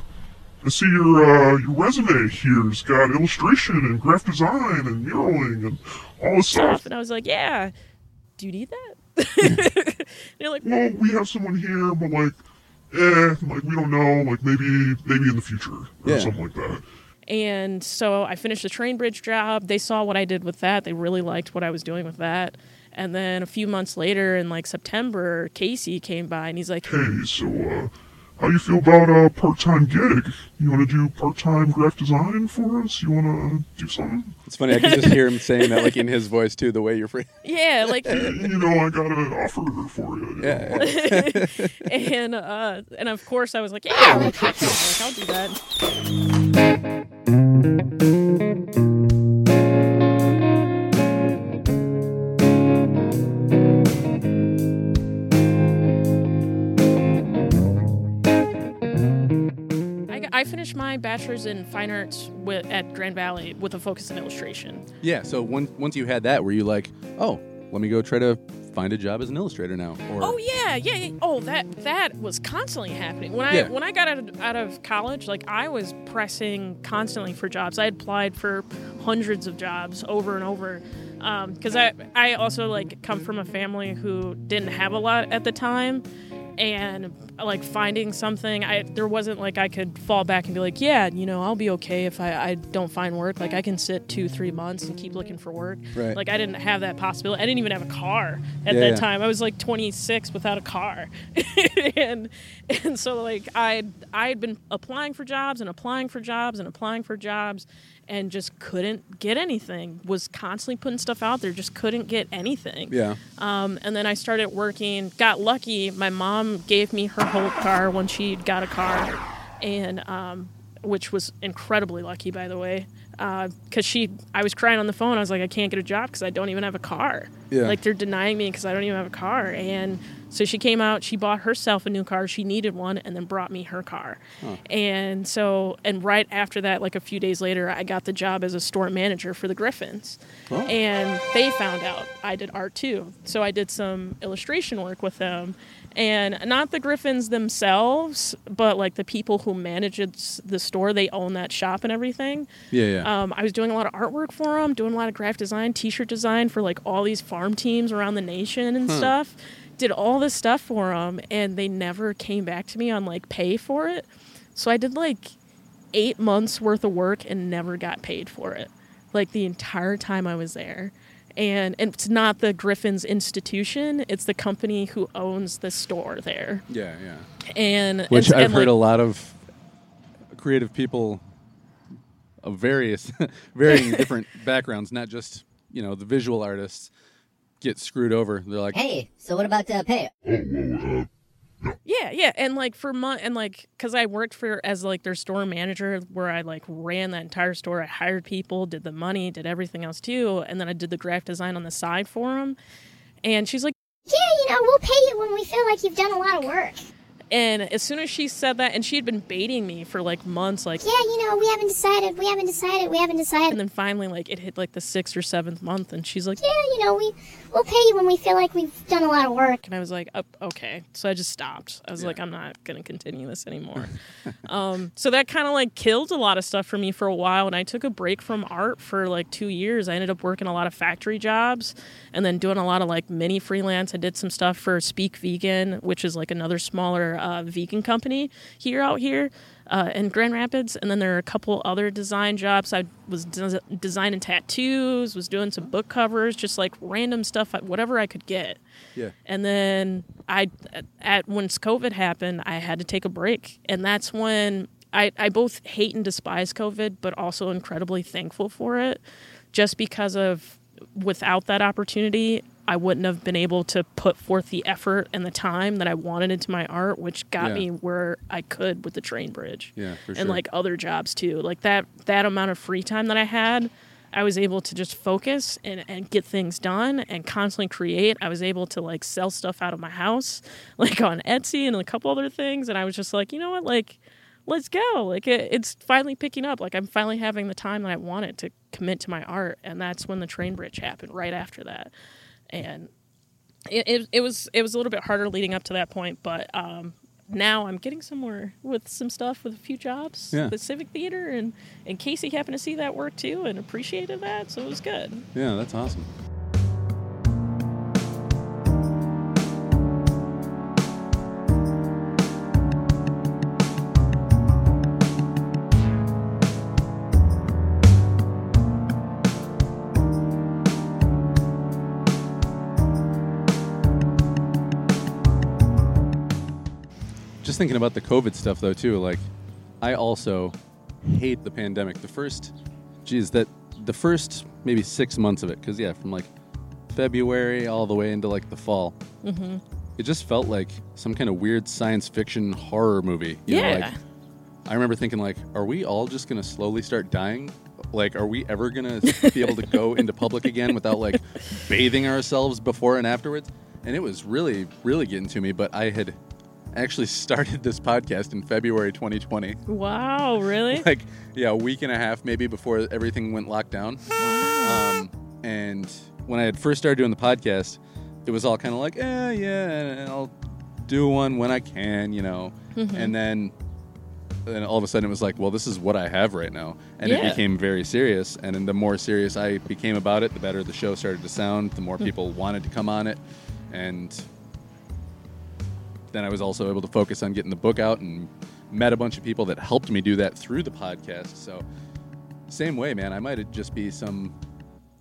I see your uh, your resume here's got illustration and graphic design and muraling and all this stuff. and I was like, yeah. Do you need that? and they're like, Well, we have someone here, but like, eh, like we don't know. Like maybe maybe in the future or Yeah. something like that. And so I finished the train bridge job. They saw what I did with that. They really liked what I was doing with that. And then a few months later, in like September, Casey came by and he's like, Hey, so uh, how you feel about a part-time gig? You want to do part-time graphic design for us? You want to do something? It's funny. I can just hear him saying that, like in his voice too, the way you're phrasing. "Yeah, like," You know, I got an offer for you. you? Yeah. yeah. and uh, and of course I was like, "Yeah, like, heck yeah, like, I'll do that." Finished my bachelor's in fine arts with, at Grand Valley with a focus in illustration. Yeah. So once once you had that, were you like, oh, let me go try to find a job as an illustrator now? Or Oh yeah, yeah, yeah. Oh, that that was constantly happening when I Yeah. when I got out of, out of college. Like I was pressing constantly for jobs. I had applied for hundreds of jobs over and over um, because I I also like come from a family who didn't have a lot at the time. And like finding something, I there wasn't like I could fall back and be like, yeah, you know, I'll be okay if I, I don't find work. Like I can sit two, three months and keep looking for work. Right. Like I didn't have that possibility. I didn't even have a car at Yeah, that yeah. time. I was like 26 without a car, and and so like I I had been applying for jobs and applying for jobs and applying for jobs, and just couldn't get anything. Was constantly putting stuff out there, just couldn't get anything. yeah. Um, and then I started working. Got lucky. My mom gave me her whole car when she got a car, and um, which was incredibly lucky, by the way. Uh, because she, I was crying on the phone. I was like, I can't get a job because I don't even have a car. Yeah. Like they're denying me because I don't even have a car. And so she came out. She bought herself a new car. She needed one, and then brought me her car. And so, and right after that, like a few days later, I got the job as a store manager for the Griffins. Oh. And they found out I did art too. So I did some illustration work with them. And not the Griffins themselves, but like the people who manage the store, they own that shop and everything. Yeah. Yeah. Um, I was doing a lot of artwork for them, doing a lot of graphic design, T-shirt design for like all these farm teams around the nation and stuff. Did all this stuff for them, and they never came back to me on like pay for it. So I did like eight months worth of work and never got paid for it, like the entire time I was there. And, and it's not the Griffins institution; it's the company who owns the store there. yeah. Yeah. And Which and, I've and, heard like, a lot of creative people of various, varying different backgrounds, not just you know the visual artists, get screwed over. They're like, Hey, so what about uh, pay? Yeah, yeah, and like for month and like because I worked for as like their store manager, where I like ran that entire store. I hired people, did the money, did everything else too, and then I did the graphic design on the side for them. And she's like, Yeah, you know, we'll pay you when we feel like you've done a lot of work. and as soon as she said that, and she had been baiting me for like months, like, Yeah, you know, we haven't decided, we haven't decided, we haven't decided. and then finally like it hit like the sixth or seventh month, and she's like, Yeah, you know, we we'll pay you when we feel like we've done a lot of work. and I was like, oh, okay. So I just stopped. I was like, I'm not gonna continue this anymore. um, so that kind of like killed a lot of stuff for me for a while, and I took a break from art for like two years. I ended up working a lot of factory jobs, and then doing a lot of like mini freelance. I did some stuff for Speak Vegan, which is like another smaller uh, vegan company here out here. Uh, in Grand Rapids, and then there are a couple other design jobs. I was des- designing tattoos, was doing some book covers, just like random stuff, whatever I could get. yeah, And then I, at once COVID happened, I had to take a break, and that's when I, I both hate and despise COVID, but also incredibly thankful for it, just because of without that opportunity, I wouldn't have been able to put forth the effort and the time that I wanted into my art, which got Yeah. me where I could with the train bridge. Yeah, for And like other jobs too. Like that that amount of free time that I had, I was able to just focus and, and get things done and constantly create. I was able to like sell stuff out of my house, like on Etsy and a couple other things. And I was just like, you know what, like let's go. Like it, it's finally picking up. Like I'm finally having the time that I wanted to commit to my art, and that's when the train bridge happened. Right after that, and it, it, it was it was a little bit harder leading up to that point, but um, now I'm getting somewhere with some stuff with a few jobs. Yeah. The Civic Theater and and Casey happened to see that work too and appreciated that, so it was good. Yeah, that's awesome. Thinking about the COVID stuff though too, like I also hate the pandemic. The first, geez, that the first maybe six months of it, because yeah, from like February all the way into like the fall, Mm-hmm. it just felt like some kind of weird science fiction horror movie. You yeah. know, like I remember thinking like, are we all just gonna slowly start dying? Like, are we ever gonna be able to go into public again without like bathing ourselves before and afterwards? And it was really, really getting to me. But I had actually started this podcast in February 2020. wow, really? Like, yeah, a week and a half maybe before everything went locked down. Um, and when I had first started doing the podcast, it was all kind of like, eh, yeah, I'll do one when I can, you know. And then, then all of a sudden it was like, well, this is what I have right now, and it became very serious. And then the more serious I became about it, the better the show started to sound. The more people wanted to come on it, and then I was also able to focus on getting the book out and met a bunch of people that helped me do that through the podcast. So, same way, man. I might just be some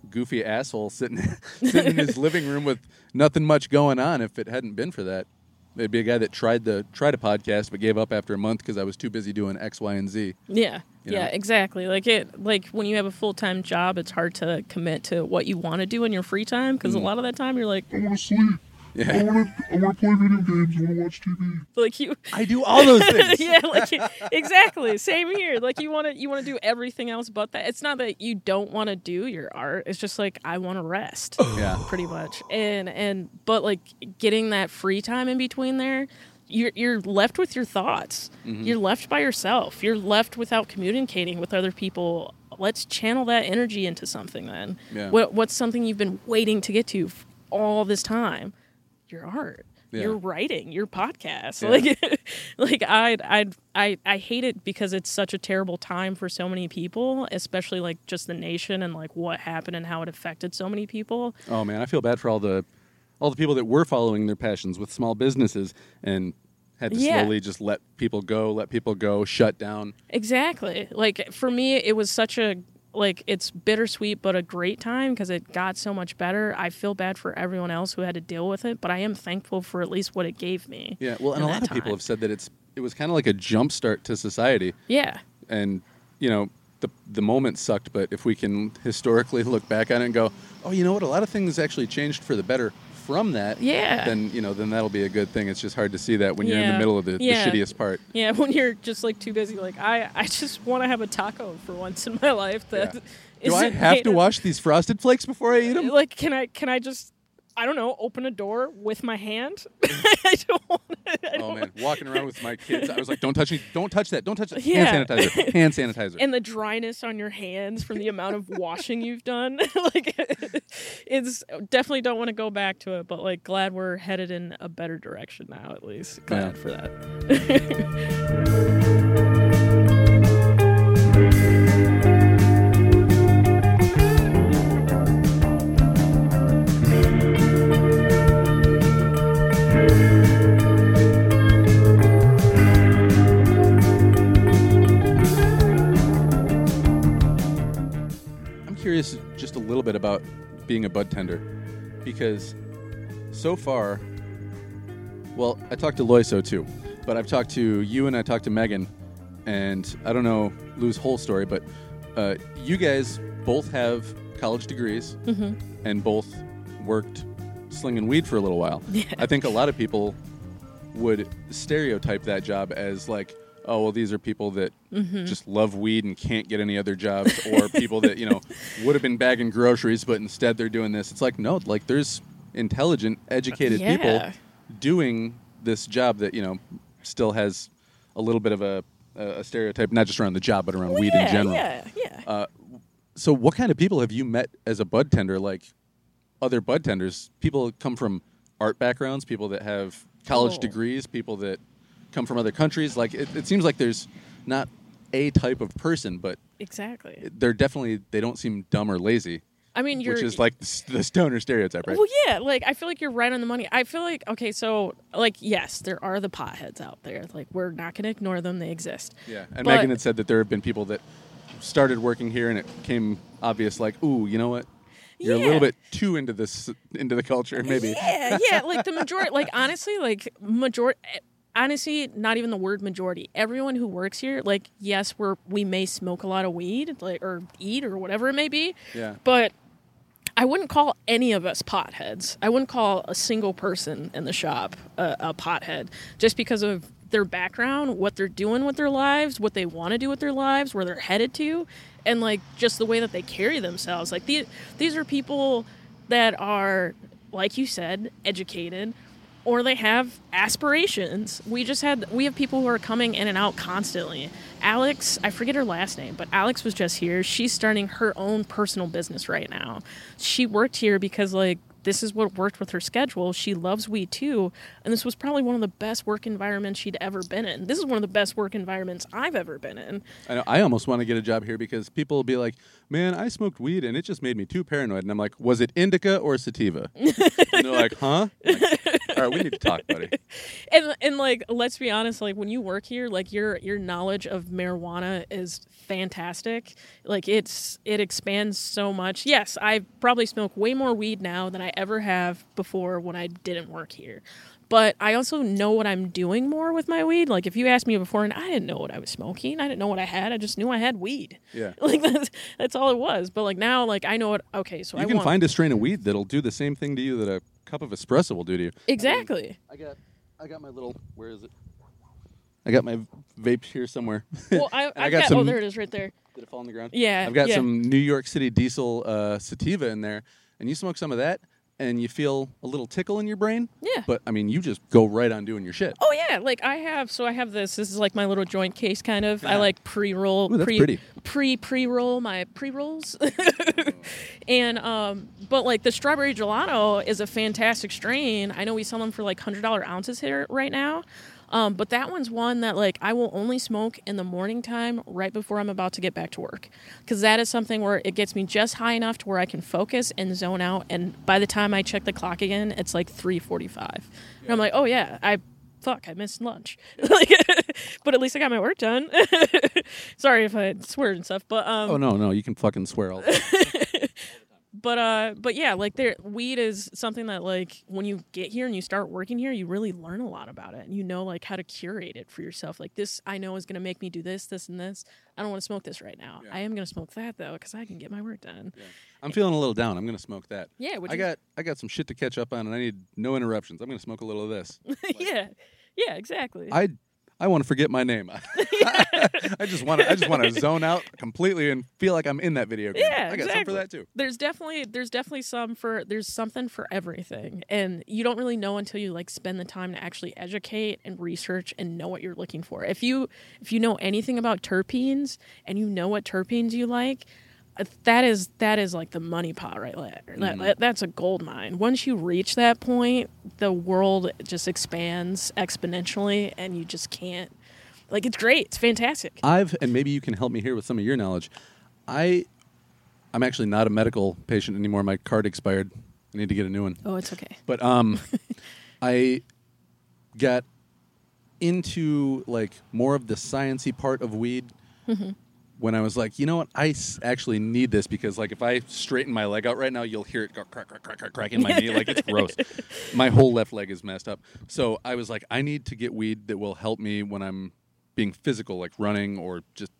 goofy asshole sitting sitting in his living room with nothing much going on. If it hadn't been for that, it'd be a guy that tried the tried a podcast but gave up after a month because I was too busy doing X, Y, and Z. Yeah. You yeah, know? exactly. Like it like when you have a full-time job, it's hard to commit to what you want to do in your free time because Mm. a lot of that time you're like I want to sleep. I want to. I want to play video games. I want to watch TV. like you I do all those things. yeah, like exactly. Same here. Like you want to you want to do everything else but that. It's not that you don't want to do your art. It's just like I want to rest. Yeah. pretty much. And and but like getting that free time in between there, you're you're left with your thoughts. Mm-hmm. You're left by yourself. You're left without communicating with other people. Let's channel that energy into something then. Yeah. What what's something you've been waiting to get to all this time? Your art. Yeah. Your writing, your podcast. Yeah. Like like I I I I hate it because it's such a terrible time for so many people, especially like just the nation and like what happened and how it affected so many people. Oh man, I feel bad for all the all the people that were following their passions with small businesses and had to Yeah. slowly just let people go, let people go, shut down. Exactly. Like for me, it was such a like it's bittersweet, but a great time because it got so much better. I feel bad for everyone else who had to deal with it, but I am thankful for at least what it gave me. Yeah, well, and a lot of people have said that it's it was kind of like a jump start to society, Yeah. and you know the the moment sucked, but if we can historically look back on it and go, oh, you know what, a lot of things actually changed for the better from that. Yeah. Then you know then that'll be a good thing. It's just hard to see that when you're in the middle of the, Yeah. the shittiest part. Yeah, when you're just like too busy, like I, I just want to have a taco for once in my life. That Yeah. Do I have to wash these frosted flakes before I eat them? Like, can I, can I just, I don't know, open a door with my hand? Mm. I don't want. I Oh man, walking around with my kids, I was like, "Don't touch me! Don't touch that! Don't touch that! Yeah. Hand sanitizer! Hand sanitizer!" and the dryness on your hands from the amount of washing you've done like it's definitely don't want to go back to it but like glad we're headed in a better direction now at least glad Yeah. for that curious just a little bit about being a bud tender because so far, well, I talked to Loiso too, but I've talked to you and I talked to Megan, and I don't know Lou's whole story, but uh, you guys both have college degrees Mm-hmm. and both worked slinging weed for a little while. I think a lot of people would stereotype that job as like, oh, well, these are people that Mm-hmm. just love weed and can't get any other jobs, or people that you know would have been bagging groceries, but instead they're doing this. It's like no, like there's intelligent, educated Yeah. people doing this job that you know still has a little bit of a, a stereotype, not just around the job, but around weed yeah, in general. Yeah, yeah. So, what kind of people have you met as a bud tender? Like other bud tenders, people come from art backgrounds, people that have college Oh. degrees, people that come from other countries. Like it, it seems like there's not a type of person, but exactly. they're definitely they don't seem dumb or lazy, I mean, you're which is like the, stoner stereotype, right? Well, yeah, like I feel like you're right on the money. I feel like okay, so like yes, there are the potheads out there. Like we're not going to ignore them; they exist. Yeah, and But- Megan had said that there have been people that started working here, and it came obvious, like, ooh, you know what? You're a little bit too into this, into the culture, maybe. Yeah, yeah. Like the majority, like honestly, like majority. Honestly, not even the word majority. Everyone who works here, like, yes, we're we may smoke a lot of weed, like, or eat, or whatever it may be. Yeah. But I wouldn't call any of us potheads. I wouldn't call a single person in the shop a, a pothead just because of their background, what they're doing with their lives, what they want to do with their lives, where they're headed to, and like just the way that they carry themselves. Like these, these are people that are, like you said, educated, or they have aspirations. We just had we have people who are coming in and out constantly. Alex, I forget her last name, but Alex was just here. She's starting her own personal business right now. She worked here because like this is what worked with her schedule. She loves weed too, and this was probably one of the best work environments she'd ever been in. This is one of the best work environments I've ever been in. I know. I almost want to get a job here because people will be like, "Man, I smoked weed and it just made me too paranoid." And I'm like, "Was it indica or sativa?" and they're like, "Huh?" Like, All right, we need to talk, buddy. and and like let's be honest like when you work here like your your knowledge of marijuana is fantastic. Like it's it expands so much. Yes i probably smoke way more weed now than i ever have before when i didn't work here. But i also know what i'm doing more with my weed. Like if you asked me before and i didn't know what i was smoking. I didn't know what i had. I just knew i had weed. Yeah. like that's that's all it was. But like now like i know what okay so You i can want find a strain of weed that'll do the same thing to you that a cup of espresso will do to you. exactly I got, I got my little. Where is it? I got my vape here somewhere. well i, And I, I got got, some- oh there it is right there Did it fall on the ground? Yeah, I've got yeah. some New York City diesel uh, sativa in there, and you smoke some of that, and you feel a little tickle in your brain. Yeah. But I mean, you just go right on doing your shit. Oh yeah, like I have. So I have this. This is like my little joint case, kind of. I like pre-roll, Ooh, that's pre pretty. pre pre-roll my pre-rolls, and um, but like the strawberry gelato is a fantastic strain. I know we sell them for like hundred dollar ounces here right now. Um, but that one's one that like I will only smoke in the morning time right before I'm about to get back to work because that is something where it gets me just high enough to where I can focus and zone out. And by the time I check the clock again, it's like 3:45, and I'm like, oh yeah, I fuck, I missed lunch. like, but at least I got my work done. Sorry if I swear and stuff, but um, Oh no, no, you can fucking swear all. But uh, but yeah, like there, weed is something that like when you get here and you start working here, you really learn a lot about it, and you know like how to curate it for yourself. Like this, I know is gonna make me do this, this, and this. I don't want to smoke this right now. I am gonna smoke that though because I can get my work done. I'm feeling a little down. I'm gonna smoke that. Yeah, I got I got some shit to catch up on, and I need no interruptions. I'm gonna smoke a little of this. yeah, yeah, exactly. I I want to forget my name. I just want to I just want to zone out completely and feel like I'm in that video game. Yeah, I got some for that too. there's definitely there's definitely some for there's something for everything and you don't really know until you like spend the time to actually educate and research and know what you're looking for if you if you know anything about terpenes and you know what terpenes you like that is that is like the money pot right there that, that- that's a gold mine once you reach that point the world just expands exponentially and you just can't like it's great it's fantastic I've and maybe you can help me here with some of your knowledge. I I'm actually not a medical patient anymore. My card expired. I need to get a new one. oh it's okay But um, I got into like more of the sciency part of weed when I was like, you know what, I s- actually need this because like if I straighten my leg out right now, you'll hear it go crack crack crack crack crack in my knee, like it's gross. My whole left leg is messed up. So I was like, I need to get weed that will help me when I'm being physical, like running or just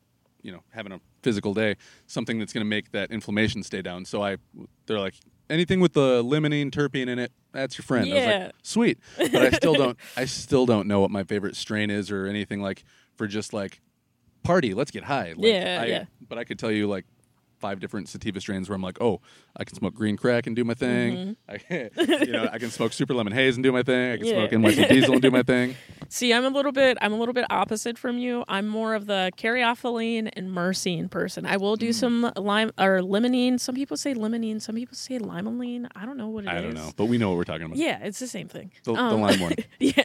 you know having a physical day, something that's going to make that inflammation stay down. So I, they're like, anything with the limonene terpene in it, that's your friend. I was Yeah. like, sweet. But I still don't. I still don't know what my favorite strain is or anything like for just like party. Let's get high. Like, Yeah, I, yeah. But I could tell you like five different sativa strains where I'm like, oh, I can smoke green crack and do my thing. I, you know, I can smoke super lemon haze and do my thing. I can Mm-hmm. Yeah. smoke NYC diesel and do my thing. See, I'm a little bit I'm a little bit opposite from you. I'm more of the caryophyllene and myrcene person. I will Mm. do some lime or limonene. Some people say limonene, some people say limonene. I don't know what it is. I don't know, but we know what we're talking about. Yeah, it's the same thing. The, the Um, lime one. yeah.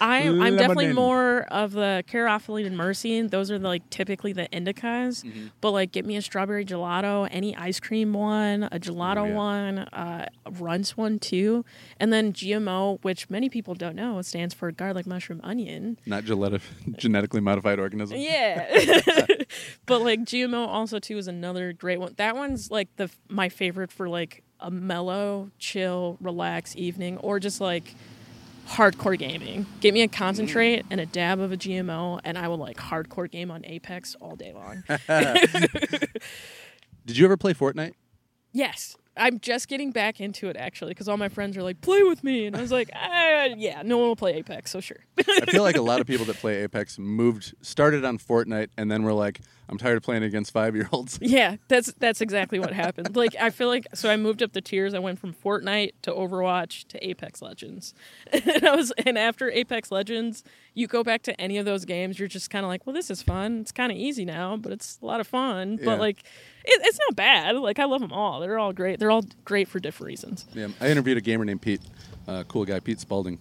I, I'm definitely more of the caryophyllene and myrcene. Those are like typically the indicas. Mm-hmm. But like, get me a strawberry gelato, any ice cream one, a gelato Ooh, yeah. one, uh, a runts one too, and then GMO, which many people don't know, stands for garlic mushroom onion. Not genetic, genetically modified organism. Yeah, but like GMO also too is another great one. That one's like the my favorite for like a mellow, chill, relax evening, or just like hardcore gaming. Get me a concentrate and a dab of a GMO, and I will like hardcore game on Apex all day long. Did you ever play Fortnite? yes. I'm just getting back into it actually because all my friends are like, "Play with me," and I was like, ah, "Yeah, no one will play Apex, so sure." I feel like a lot of people that play Apex moved, started on Fortnite, and then were like, I'm tired of playing against five year olds. Yeah, that's that's exactly what happened. Like I feel like so I moved up the tiers. I went from Fortnite to Overwatch to Apex Legends. And I was and after Apex Legends, you go back to any of those games, you're just kind of like, "Well, this is fun. It's kind of easy now, but it's a lot of fun." Yeah. But like it, it's not bad. Like I love them all. They're all great. They're all great for different reasons. Yeah, I interviewed a gamer named Pete, uh, cool guy, Pete Spalding.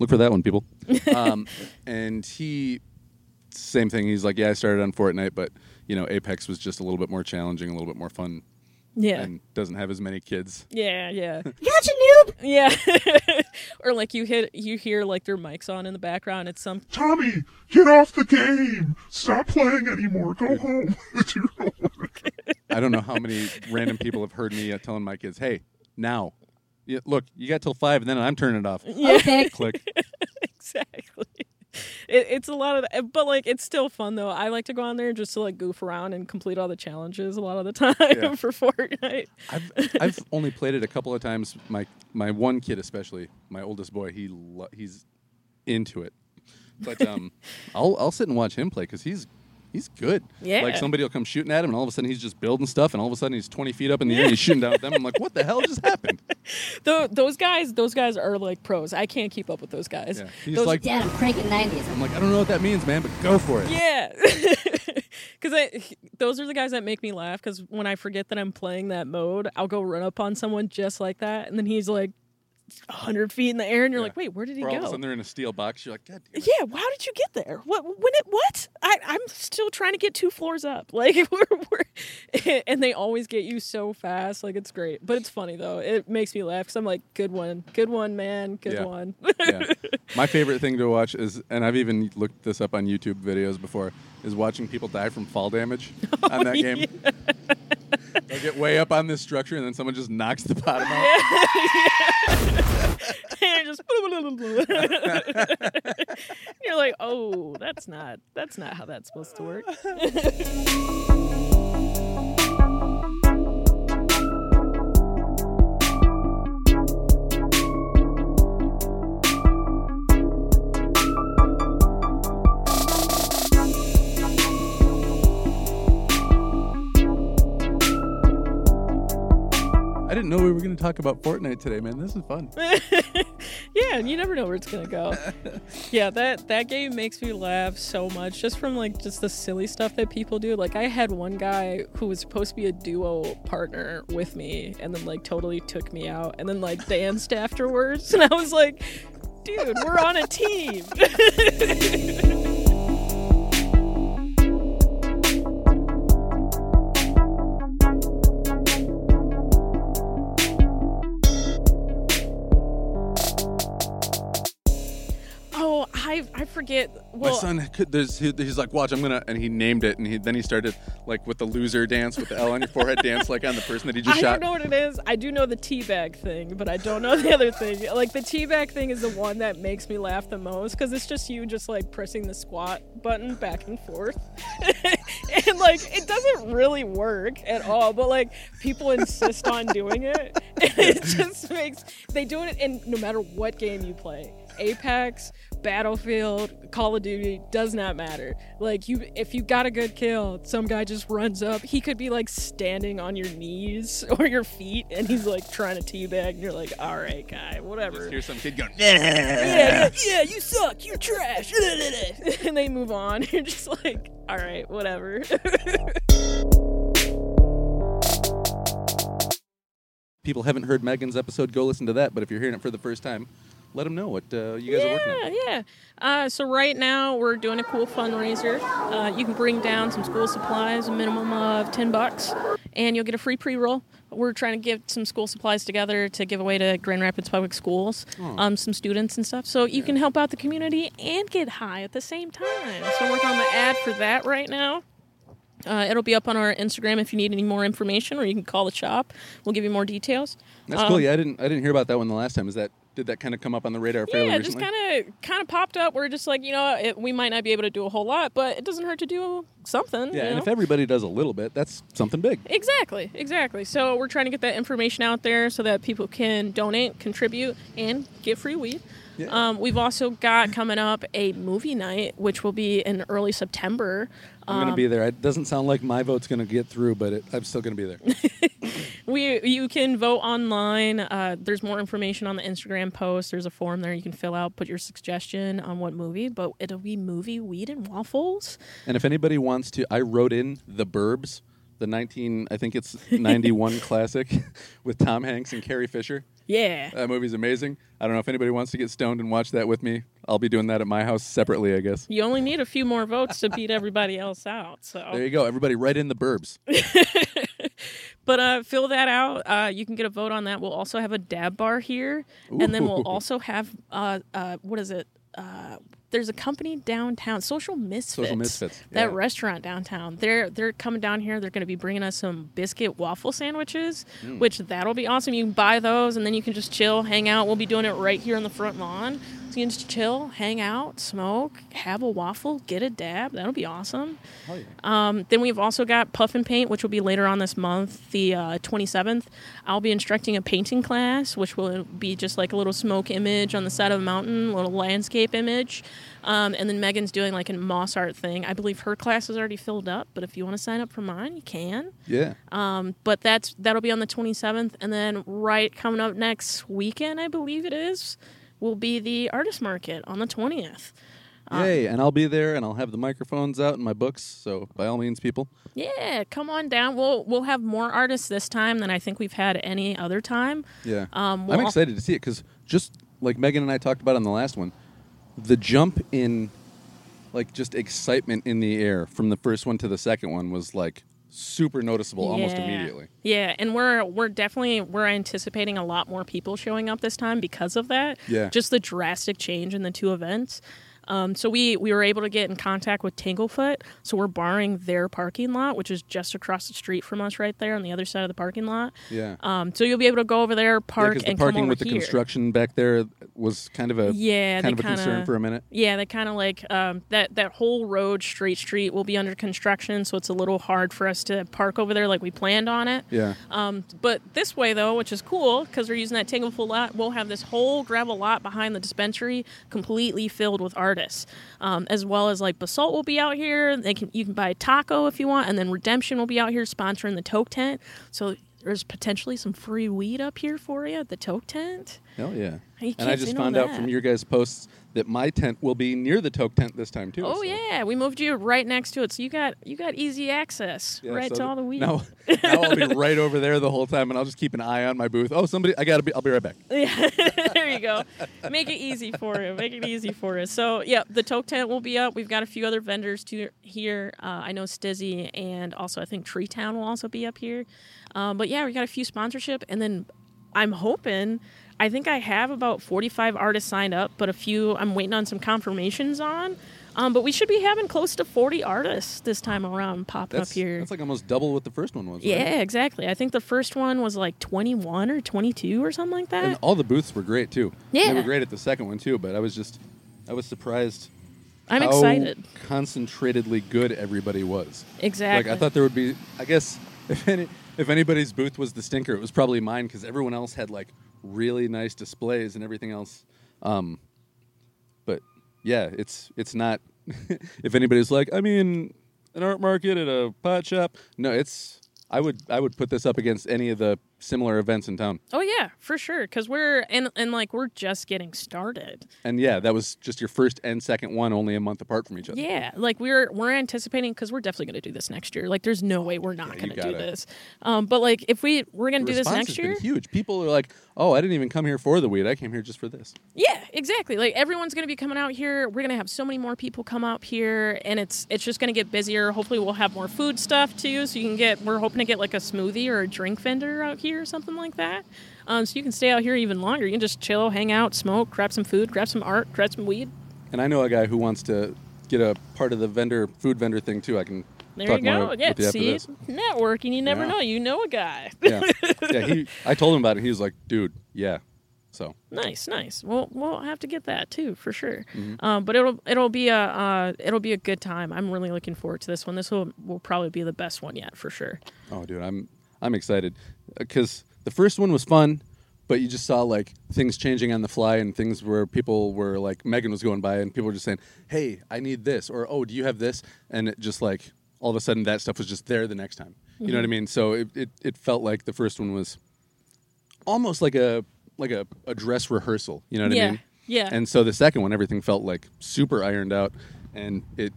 Look for that one, people. Um, and he, same thing. He's like, yeah, I started on Fortnite, but you know, Apex was just a little bit more challenging, a little bit more fun, Yeah. and doesn't have as many kids. yeah, yeah. Gotcha, noob! Yeah. or like you hit you hear like their mics on in the background. It's some Tommy, get off the game. Stop playing anymore. Go home. Do your homework. I don't know how many random people have heard me uh, telling my kids, hey, now, yeah, look, you got till five, and then I'm turning it off. Okay. Click. exactly. It, it's a lot of, that, but like it's still fun though. I like to go on there just to like goof around and complete all the challenges a lot of the time Yeah. for Fortnite. I've I've only played it a couple of times. My my one kid, especially my oldest boy, he lo- he's into it. But um, I'll I'll sit and watch him play because he's he's good. Yeah. Like somebody will come shooting at him, and all of a sudden he's just building stuff, and all of a sudden he's twenty feet up in the air, and he's shooting down at them. I'm like, what the hell just happened? Though those guys, those guys are like pros. I can't keep up with those guys. Yeah. He's Those- like, Dad, I'm cranking 90s. I'm like, I don't know what that means, man, but go for it. Yeah. Because those are the guys that make me laugh. Because when I forget that I'm playing that mode, I'll go run up on someone just like that, and then he's like hundred feet in the air, and you're Yeah. like, "Wait, where did he Or all of a go?" sudden they're in a steel box. You're like, God. Yeah, how did you get there? What? When it? What? I, I'm still trying to get two floors up. Like, we're, we're, and they always get you so fast. Like, it's great, but it's funny though. It makes me laugh because I'm like, "Good one, good one, man, good Yeah. one." yeah. My favorite thing to watch is, and I've even looked this up on YouTube videos before, is watching people die from fall damage oh, on that game. Get way up on this structure, and then someone just knocks the bottom out. and just you're like, "Oh, that's not that's not how that's supposed to work." didn't know we were going to talk about Fortnite today, man. This is fun. yeah, and you never know where it's gonna go. yeah, that that game makes me laugh so much, just from like just the silly stuff that people do. Like I had one guy who was supposed to be a duo partner with me, and then like totally took me out, and then like danced afterwards, and I was like, dude, we're on a team. Forget. Well, My son could. There's, he, he's like, watch, I'm gonna, and he named it, and he, then he started like with the loser dance with the L on your forehead dance, like on the person that he just I shot. I don't know what it is. I do know the teabag thing, but I don't know the other thing. Like the teabag thing is the one that makes me laugh the most because it's just you just like pressing the squat button back and forth, and like it doesn't really work at all. But like people insist on doing it. it just makes they do it in no matter what game you play. Apex, Battlefield, Call of Duty does not matter. Like you, if you got a good kill, some guy just runs up. He could be like standing on your knees or your feet, and he's like trying to teabag, and you're like, "All right, guy, whatever." Here's some kid going. yeah, yeah, yeah, you suck. You're trash. and they move on. You're just like, "All right, whatever." People haven't heard Megan's episode. Go listen to that. But if you're hearing it for the first time, let them know what uh, you guys are working on. Yeah, yeah. Uh, so right now we're doing a cool fundraiser. Uh, you can bring down some school supplies, a minimum of ten bucks, and you'll get a free pre-roll. We're trying to get some school supplies together to give away to Grand Rapids Public Schools, um, some students and stuff. So you can help out the community and get high at the same time. So I'm working on the ad for that right now. Uh, it'll be up on our Instagram if you need any more information, or you can call the shop. We'll give you more details. That's cool. Yeah, I didn't. I didn't hear about that one the last time. Is that did that kind of come up on the radar fairly yeah, it just kind of kind of popped up. We're just like, you know, it, we might not be able to do a whole lot, but it doesn't hurt to do something. yeah, you and know? if everybody does a little bit, that's something big. exactly, exactly. So we're trying to get that information out there so that people can donate, contribute, and get free weed. Yeah. Um, we've also got coming up a movie night, which will be in early September. I'm going to be there. It doesn't sound like my vote's going to get through, but it, I'm still going to be there. We you can vote online. Uh, there's more information on the Instagram post. There's a form there you can fill out, put your suggestion on what movie. But it'll be movie weed and waffles. and if anybody wants to, I wrote in The Burbs, the 19, I think it's 91 classic with Tom Hanks and Carrie Fisher. Yeah. That movie's amazing. I don't know if anybody wants to get stoned and watch that with me. I'll be doing that at my house separately, I guess. You only need a few more votes to beat everybody else out. So there you go. Everybody write in The Burbs. but uh, fill that out. Uh, you can get a vote on that. We'll also have a dab bar here, and then we'll also have uh, uh, what is it? Uh, there's a company downtown, Social Misfits. Misfits, That yeah. restaurant downtown. They're they're coming down here. They're going to be bringing us some biscuit waffle sandwiches, Mm. which that'll be awesome. You can buy those, and then you can just chill, hang out. We'll be doing it right here on the front lawn. Can just chill, hang out, smoke, have a waffle, get a dab. That'll be awesome. Um, then we've also got Puff and Paint, which will be later on this month, the uh, 27th. I'll be instructing a painting class, which will be just like a little smoke image on the side of a mountain, a little landscape image. Um, and then Megan's doing like a moss art thing. I believe her class is already filled up, but if you want to sign up for mine, you can. Yeah. Um, but that's that'll be on the 27th, and then right coming up next weekend, I believe it is, will be the artist market on the 20th. Yay. And I'll be there and I'll have the microphones out and my books. So by all means, people. Yeah, come on down. We'll we'll have more artists this time than I think we've had any other time. Yeah. Um, I'm excited to see it because just like Megan and I talked about on the last one, the jump in like just excitement in the air from the first one to the second one was like super noticeable almost immediately. Yeah, and we're we're definitely we're anticipating a lot more people showing up this time because of that. Yeah. Just the drastic change in the two events. Um, so we we were able to get in contact with Tanglefoot. So we're borrowing their parking lot, which is just across the street from us, right there on the other side of the parking lot. Yeah. Um, so you'll be able to go over there, park, because the and parking come over with the here. construction back there was kind of a Yeah, kind of a concern kinda- for a minute. Yeah, they kind of like um, that. That whole road, straight street, will be under construction, so it's a little hard for us to park over there like we planned on it. Yeah. Um, but this way, though, which is cool because we're using that Tanglefoot lot, we'll have this whole gravel lot behind the dispensary completely filled with um, as well as like Basalt will be out here. They can you can buy a taco if you want, and then Redemption will be out here sponsoring the Toke tent. So there's potentially some free weed up here for you at the Toke tent. Hell yeah. And I just say no to found out from your guys' posts that my tent will be near the Toke tent this time too. Oh so- yeah, we moved you right next to it, so you got you got easy access Yeah, right so to all the weed. Now, now I'll be right over there the whole time, and I'll just keep an eye on my booth. Oh, somebody! I gotta be. I'll be right back. Yeah, there you go. Make it easy for you. Make it easy for us. So yeah, the toke tent will be up. We've got a few other vendors to here. Uh, I know Stizzy and also I think Tree Town will also be up here. Um, but yeah, we got a few sponsorship, and then I'm hoping. I think I have about 45 artists signed up, but a few I'm waiting on some confirmations on. Um, but we should be having close to 40 artists this time around popping That's, up here. that's like almost double what the first one was. right? yeah, exactly. I think the first one was like 21 or 22 or something like that. And all the booths were great too. Yeah. They were great at the second one too, but I was just I was surprised I'm how excited. concentratedly good everybody was. Exactly. Like I thought there would be I guess if any if anybody's booth was the stinker, it was probably mine because everyone else had like really nice displays and everything else. Um, but yeah, it's it's not. if anybody's like, I mean, an art market at a pot shop, no, it's. I would I would put this up against any of the similar events in town. Oh yeah, for sure. Because we're and and like we're just getting started. And yeah, that was just your first and second one, only a month apart from each other. Yeah, like we're we're anticipating because we're definitely going to do this next year. Like, there's no way we're not you going to do this. Um, but like, if we we're going to do this next year, huge. People are like, "Oh, I didn't even come here for the weed. I came here just for this." yeah, exactly. Like everyone's going to be coming out here. We're going to have so many more people come out here, and it's it's just going to get busier. Hopefully, we'll have more food stuff too, so you can get. We're hoping to get like a smoothie or a drink vendor out here or something like that. Um, so you can stay out here even longer. You can just chill, hang out, smoke, grab some food, grab some art, grab some weed. And I know a guy who wants to get a part of the vendor food vendor thing too. I can There talk you go. yeah, you see, networking. You never Yeah. know. You know a guy. Yeah, yeah. He, I told him about it. He was like, "Dude, yeah." So Nice, nice. We'll we'll have to get that too for sure. Mm-hmm. Um, but it'll it'll be a uh, it'll be a good time. I'm really looking forward to this one. This will will probably be the best one yet for sure. Oh, dude, I'm I'm excited because the first one was fun, but you just saw like things changing on the fly and things where people were like Megan was going by and people were just saying, "Hey, I need this," or "Oh, do you have this?" And it just like all of a sudden that stuff was just there the next time. You know what I mm-hmm. mean? So it, it it felt like the first one was almost like a like a, a dress rehearsal. You know what I Yeah, mean? yeah. And so the second one, everything felt like super ironed out, and it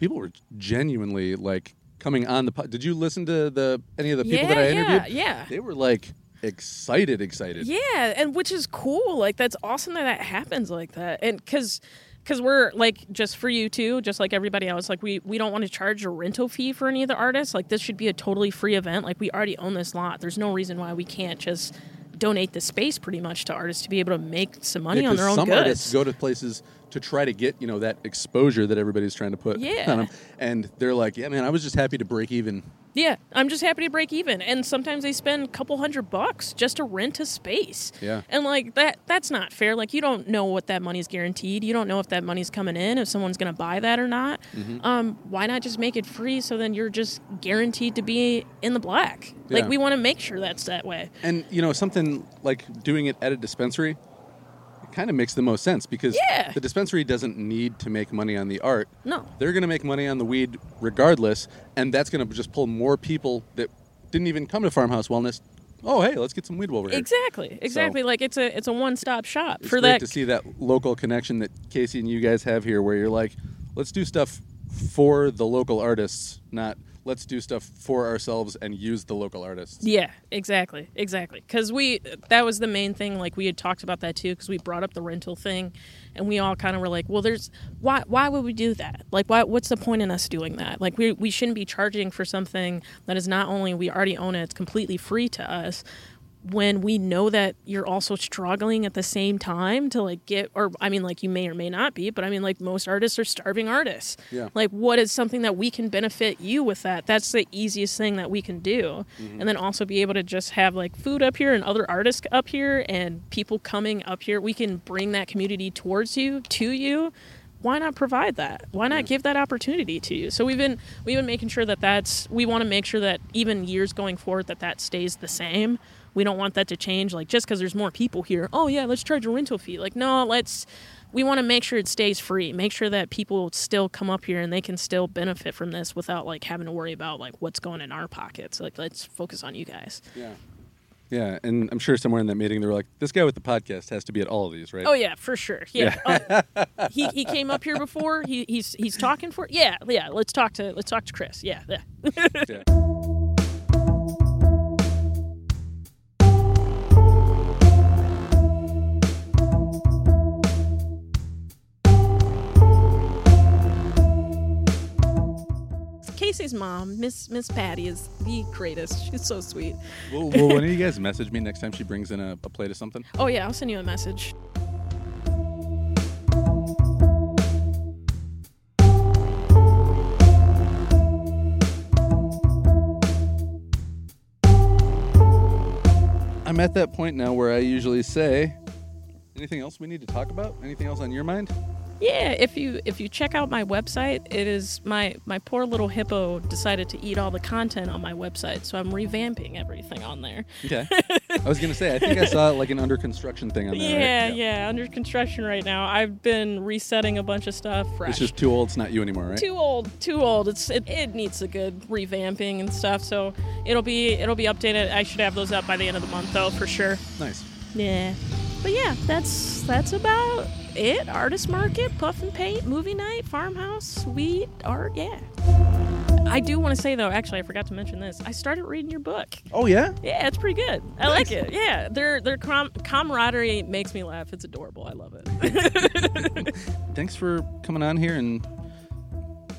people were genuinely like coming on the. po- Did you listen to the any of the people that I interviewed? yeah, yeah. They were like excited, excited. Yeah, and which is cool. Like that's awesome that that happens like that. And because because we're like just for you too, just like everybody else. Like we we don't want to charge a rental fee for any of the artists. Like this should be a totally free event. Like we already own this lot. There's no reason why we can't just donate the space pretty much to artists to be able to make some money Yeah, on their own some goods. artists go to places to try to get you know that exposure that everybody's trying to put Yeah. on them, and they're like, "Yeah, man, I was just happy to break even." Yeah, I'm just happy to break even. And sometimes they spend a couple hundred bucks just to rent a space. Yeah. And like that that's not fair. Like you don't know what that money's guaranteed. You don't know if that money's coming in, if someone's gonna buy that or not. Mm-hmm. Um, why not just make it free so then you're just guaranteed to be in the black? Like we want to make sure that's that way. And you know something like doing it at a dispensary, kind of makes the most sense because Yeah. the dispensary doesn't need to make money on the art. No. they're going to make money on the weed regardless, and that's going to just pull more people that didn't even come to Farmhouse Wellness. Oh, hey, let's get some weed while we're here. Exactly. Exactly. like it's a it's a one stop shop It's for great that to see that local connection that Casey and you guys have here, where you're like, let's do stuff for the local artists, not let's do stuff for ourselves and use the local artists. Yeah, exactly, exactly. Because we that was the main thing. Like we had talked about that too. Because we brought up the rental thing, and we all kind of were like, "Well, there's why why would we do that? Like, why what's the point in us doing that? Like, we we shouldn't be charging for something that is not only we already own it, it's completely free to us." When we know that you're also struggling at the same time to like get or I mean like you may or may not be, but I mean like most artists are starving artists. Yeah. Like what is something that we can benefit you with that? That's the easiest thing that we can do. Mm-hmm. And then also be able to just have like food up here and other artists up here and people coming up here. We can bring that community towards you, to you why not provide that? Why not give that opportunity to you? So we've been we've been making sure that that's we want to make sure that even years going forward that that stays the same. We don't want that to change like just because there's more people here. Oh yeah, let's charge a rental fee. Like no, let's we want to make sure it stays free. Make sure that people still come up here and they can still benefit from this without like having to worry about like what's going in our pockets. Like let's focus on you guys. Yeah. Yeah, and I'm sure somewhere in that meeting they were like, "This guy with the podcast has to be at all of these, right?" Oh yeah, for sure. Yeah, Uh, he he came up here before. He he's he's talking for yeah yeah. Let's talk to let's talk to Chris. Yeah yeah. Yeah. Casey Macy's mom, Miss Miss Patty, is the greatest. She's so sweet. Well, well, when you guys message me next time she brings in a, a plate of something? Oh yeah, I'll send you a message. I'm at that point now where I usually say, anything else we need to talk about? Anything else on your mind? Yeah, if you if you check out my website, it is my my poor little hippo decided to eat all the content on my website, so I'm revamping everything on there. Okay. I was gonna say, I think I saw like an under construction thing on there. Yeah, right? yeah, under construction right now. I've been resetting a bunch of stuff. Fresh. It's just too old. It's not you anymore, right? too old, too old. It's it, it needs a good revamping and stuff. So it'll be it'll be updated. I should have those up by the end of the month though, for sure. Nice. Yeah, but yeah, that's that's about it. Artist market, puff and paint, movie night, farmhouse, sweet art. Yeah. I do want to say though, actually, I forgot to mention this. I started reading your book. Oh yeah. Yeah, it's pretty good. I like it. Yeah, their their com- camaraderie makes me laugh. It's adorable. I love it. Thanks for coming on here and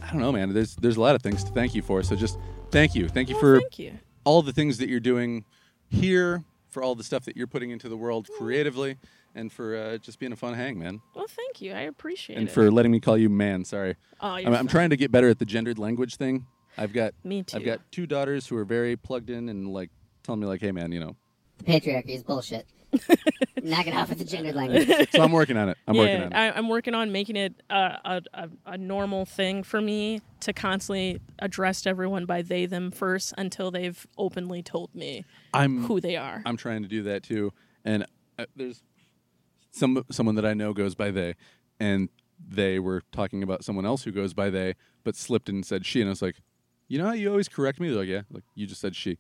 I don't know, man. There's there's a lot of things to thank you for. So just thank you, thank you Well, for thank you. all the things that you're doing here, for all the stuff that you're putting into the world creatively, and for uh, just being a fun hang, man. Well, thank you. I appreciate And it. And for letting me call you man. Sorry. oh, you're I'm, I'm trying to get better at the gendered language thing. I've got Me too. I've got two daughters who are very plugged in and like telling me like, hey man, you know. The patriarchy is bullshit. Knock it off with the gendered language. So I'm working on it. I'm yeah, working on it. I, I'm working on making it a, a, a, a normal thing for me to constantly address everyone by they them first until they've openly told me I'm who they are. I'm trying to do that too. And uh, there's some someone that I know goes by they, and they were talking about someone else who goes by they, but slipped and said she, and I was like, you know how you always correct me? They're like, yeah, like you just said she.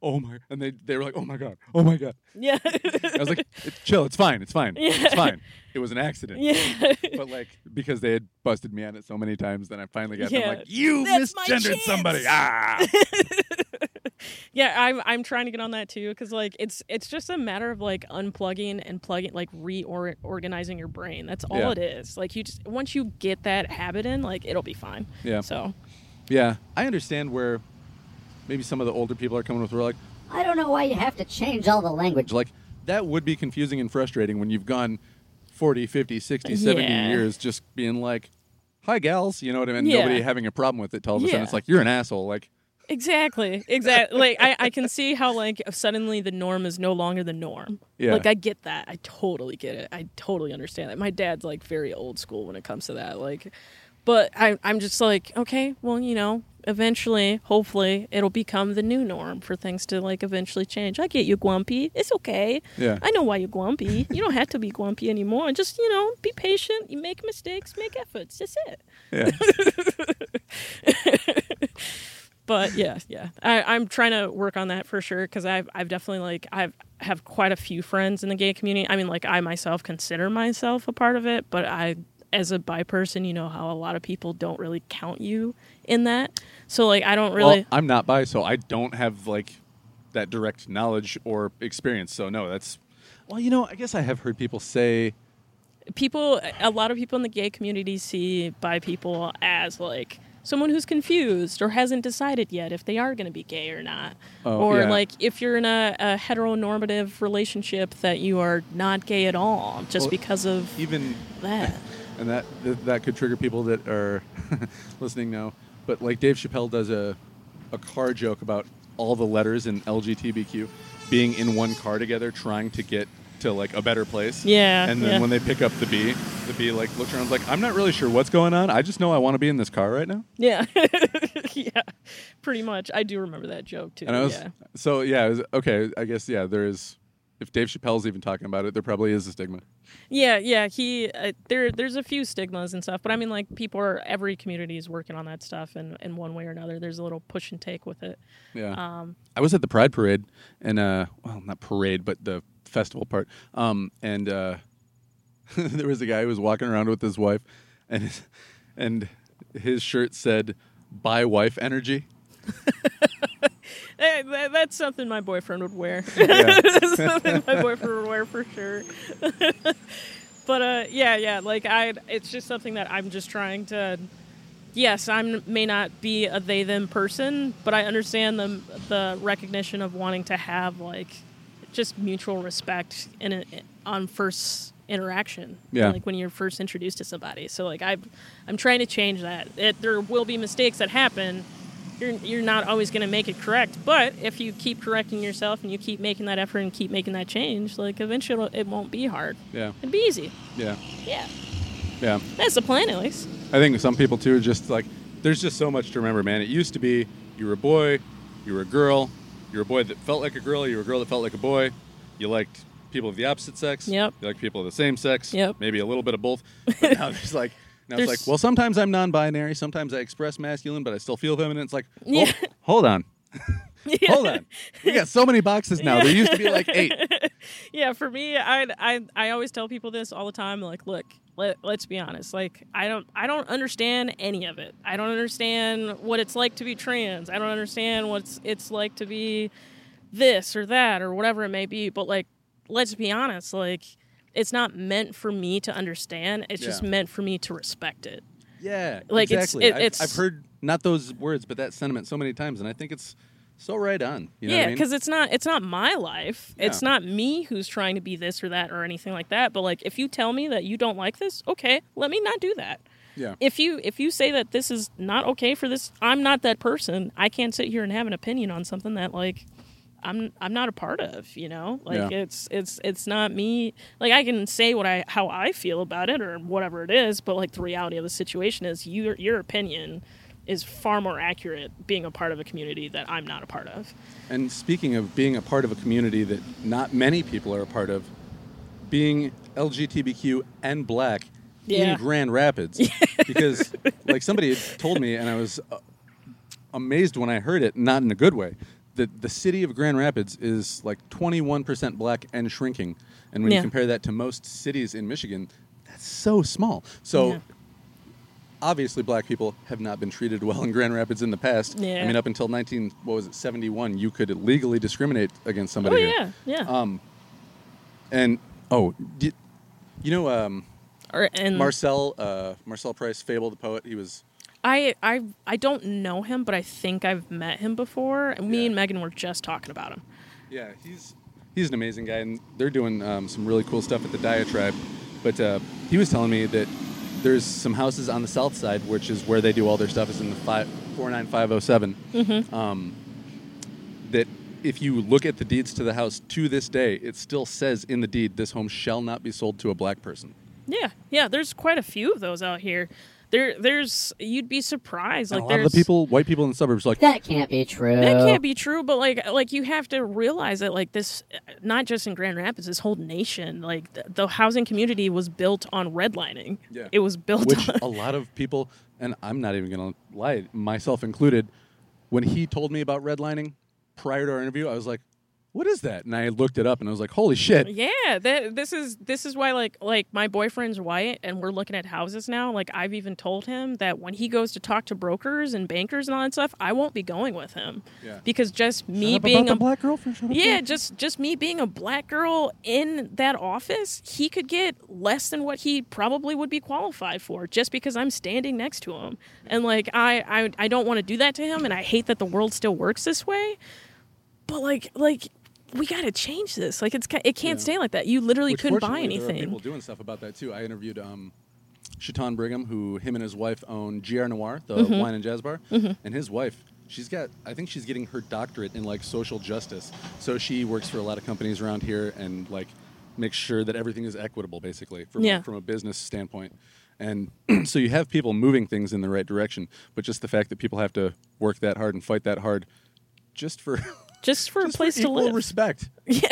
Oh my! And they they were like, oh my god, oh my god. yeah, I was like, it's chill, it's fine, it's fine, it's fine. It was an accident. yeah. But like because they had busted me on it so many times, then I finally got them like, you That's misgendered somebody. Ah. yeah, I'm I'm trying to get on that too because like it's it's just a matter of like unplugging and plugging like reorganizing your brain. That's all Yeah. it is. Like you just once you get that habit in, like it'll be fine. Yeah. So yeah, I understand where maybe some of the older people are coming with. We're like, I don't know why you have to change all the language. like that would be confusing and frustrating when you've gone 40 50 60 70 Yeah. years just being like hi gals you know what i mean Yeah. nobody having a problem with it till all of a sudden it's like you're an asshole like Exactly. Exactly. like I, I can see how like suddenly the norm is no longer the norm. Yeah. Like I get that. I totally get it. I totally understand that. My dad's like very old school when it comes to that. Like but I I'm just like, okay, well, you know, eventually, hopefully, it'll become the new norm for things to like eventually change. I get you grumpy. It's okay. Yeah. I know why you're grumpy. you don't have to be grumpy anymore. Just, you know, be patient. You make mistakes, make efforts. That's it. yeah but yeah, yeah, I, I'm trying to work on that for sure because I've I've definitely like I've have quite a few friends in the gay community. I mean, like I myself consider myself a part of it, but I as a bi person, you know how a lot of people don't really count you in that. So like I don't really. well i'm not bi so i don't have like that direct knowledge or experience so no that's well you know i guess i have heard people say people a lot of people in the gay community see bi people as like someone who's confused or hasn't decided yet if they are going to be gay or not Oh, or yeah. like if you're in a, a heteronormative relationship that you are not gay at all just Well, because of even that and that that, that could trigger people that are listening now. But like Dave Chappelle does a a car joke about all the letters in LGBTQ being in one car together, trying to get to like a better place. Yeah, And then yeah. when they pick up the B, the B like looks around like I'm not really sure what's going on. I just know I want to be in this car right now. yeah yeah pretty much i do remember that joke too And I was yeah so yeah. Was, okay, I guess yeah. There is. If Dave Chappelle's even talking about it, there probably is a stigma. Yeah, yeah. He uh, there. There's a few stigmas and stuff, but I mean, like people are every community is working on that stuff, in in one way or another. There's a little push and take with it. Yeah. Um, I was at the Pride Parade, and uh, well, not parade, but the festival part. Um, and uh, there was a guy who was walking around with his wife, and his, and his shirt said "Bi wife energy." that, that's something my boyfriend would wear. That's something my boyfriend would wear for sure. but uh, yeah, yeah. Like I, it's just something that I'm just trying to. yes, I may not be a they them person, but I understand the the recognition of wanting to have like just mutual respect in a, on first interaction. Yeah. Like when you're first introduced to somebody. So like I I'm trying to change that. It, there will be mistakes that happen. You're you're not always going to make it correct, but if you keep correcting yourself and you keep making that effort and keep making that change, like eventually it won't be hard. Yeah. It'd be easy. Yeah. Yeah. Yeah. That's the plan at least. I think some people too are just like there's just so much to remember, man. It used to be you were a boy, you were a girl, you were a boy that felt like a girl, you were a girl that felt like a boy. You liked people of the opposite sex. Yep. You liked people of the same sex. Yep. Maybe a little bit of both. But now there's like now it's There's- like, well, sometimes I'm non-binary, sometimes I express masculine, but I still feel feminine. It's like, hold, Yeah. Oh, hold on, hold on. We got so many boxes now. There used to be like eight. yeah for me I, I i always tell people this all the time like look let, let's be honest like i don't i don't understand any of it i don't understand what it's like to be trans i don't understand what it's, it's like to be this or that or whatever it may be but like let's be honest like it's not meant for me to understand it's just meant for me to respect it Yeah, Like, it's- exactly. it- I've, I've heard not those words, but that sentiment so many times, and I think it's so right on. You know yeah I mean? because it's not it's not my life. It's not me who's trying to be this or that or anything like that but like if you tell me that you don't like this okay let me not do that. Yeah, if you if you say that this is not okay for this i'm not that person. I can't sit here and have an opinion on something that like i'm i'm not a part of you know? Like Yeah. it's it's it's not me. Like i can say what i how i feel about it or whatever it is but like the reality of the situation is your your opinion is far more accurate being a part of a community that i'm not a part of And speaking of being a part of a community that not many people are a part of, being LGBTQ and black Yeah. in Grand Rapids, because like somebody had told me, and I was uh, amazed when I heard it, not in a good way. That the city of Grand Rapids is like 21% black and shrinking, and when Yeah. you compare that to most cities in Michigan, that's so small. So. Yeah. Obviously, black people have not been treated well in Grand Rapids in the past. Yeah. I mean, up until 19, what was it, 71, you could legally discriminate against somebody. oh here. yeah yeah Um, and oh, did, you know um, or, and Marcel uh, Marcel Price, Fable the poet. He was I, I I don't know him, but I think I've met him before. And me Yeah. and Megan were just talking about him. yeah, he's he's an amazing guy, and they're doing um, some really cool stuff at the Diatribe. But uh, he was telling me that there's some houses on the south side, which is where they do all their stuff, is in the five four nine five zero seven. Mm-hmm. Um, that if you look at the deeds to the house to this day, it still says in the deed, this home shall not be sold to a black person. Yeah, yeah. There's quite a few of those out here. There, there's. You'd be surprised. And Like a lot of the people, white people in the suburbs, are like That can't be true. That can't be true, but like, like you have to realize that, like this, not just in Grand Rapids, this whole nation, like the, the housing community was built on redlining. Yeah. It was built which on. a lot of people, and I'm not even going to lie, myself included, when he told me about redlining prior to our interview, I was like, "What is that?" And I looked it up, and I was like, "Holy shit!" Yeah, that, this is this is why like like my boyfriend's white and we're looking at houses now. Like I've even told him that when he goes to talk to brokers and bankers and all that stuff, I won't be going with him. Yeah. Because just Shut me up being about a the black girlfriend. Shut up yeah, just just me being a black girl in that office, he could get less than what he probably would be qualified for just because I'm standing next to him. And like I I, I don't want to do that to him and I hate that the world still works this way. But like like we got to change this. Like it's it can't Yeah. stay like that. You literally Which couldn't buy fortunately, There are anything. people doing stuff about that too. I interviewed um, Chaton Brigham, who him and his wife own GR Noir, the Mm-hmm. wine and jazz bar, and his wife. She's got, I think she's getting her doctorate in like social justice. So she works for a lot of companies around here and like makes sure that everything is equitable, basically, from Yeah. from a business standpoint. And so you have people moving things in the right direction, but just the fact that people have to work that hard and fight that hard, just for just for just a place to equal live. respect yeah.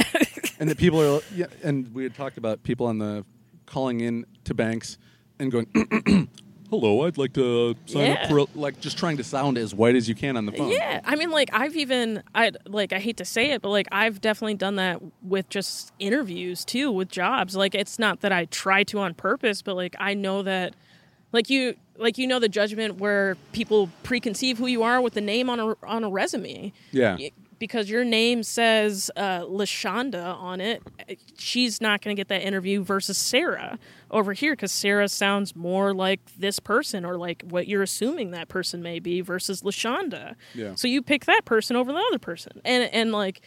and that people are yeah and we had talked about people on the calling in to banks and going hello i'd like to sign Yeah. up for a-" like just trying to sound as white as you can on the phone Yeah, I mean, like I've even I like I hate to say it, but like I've definitely done that with just interviews too, with jobs. Like it's not that I try to on purpose, but like I know that, like you like you know the judgment where people preconceive who you are with the name on a on a resume. Yeah. Because your name says uh, Lashonda on it, she's not going to get that interview versus Sarah over here because Sarah sounds more like this person or like what you're assuming that person may be versus Lashonda. Yeah. So you pick that person over the other person, and and like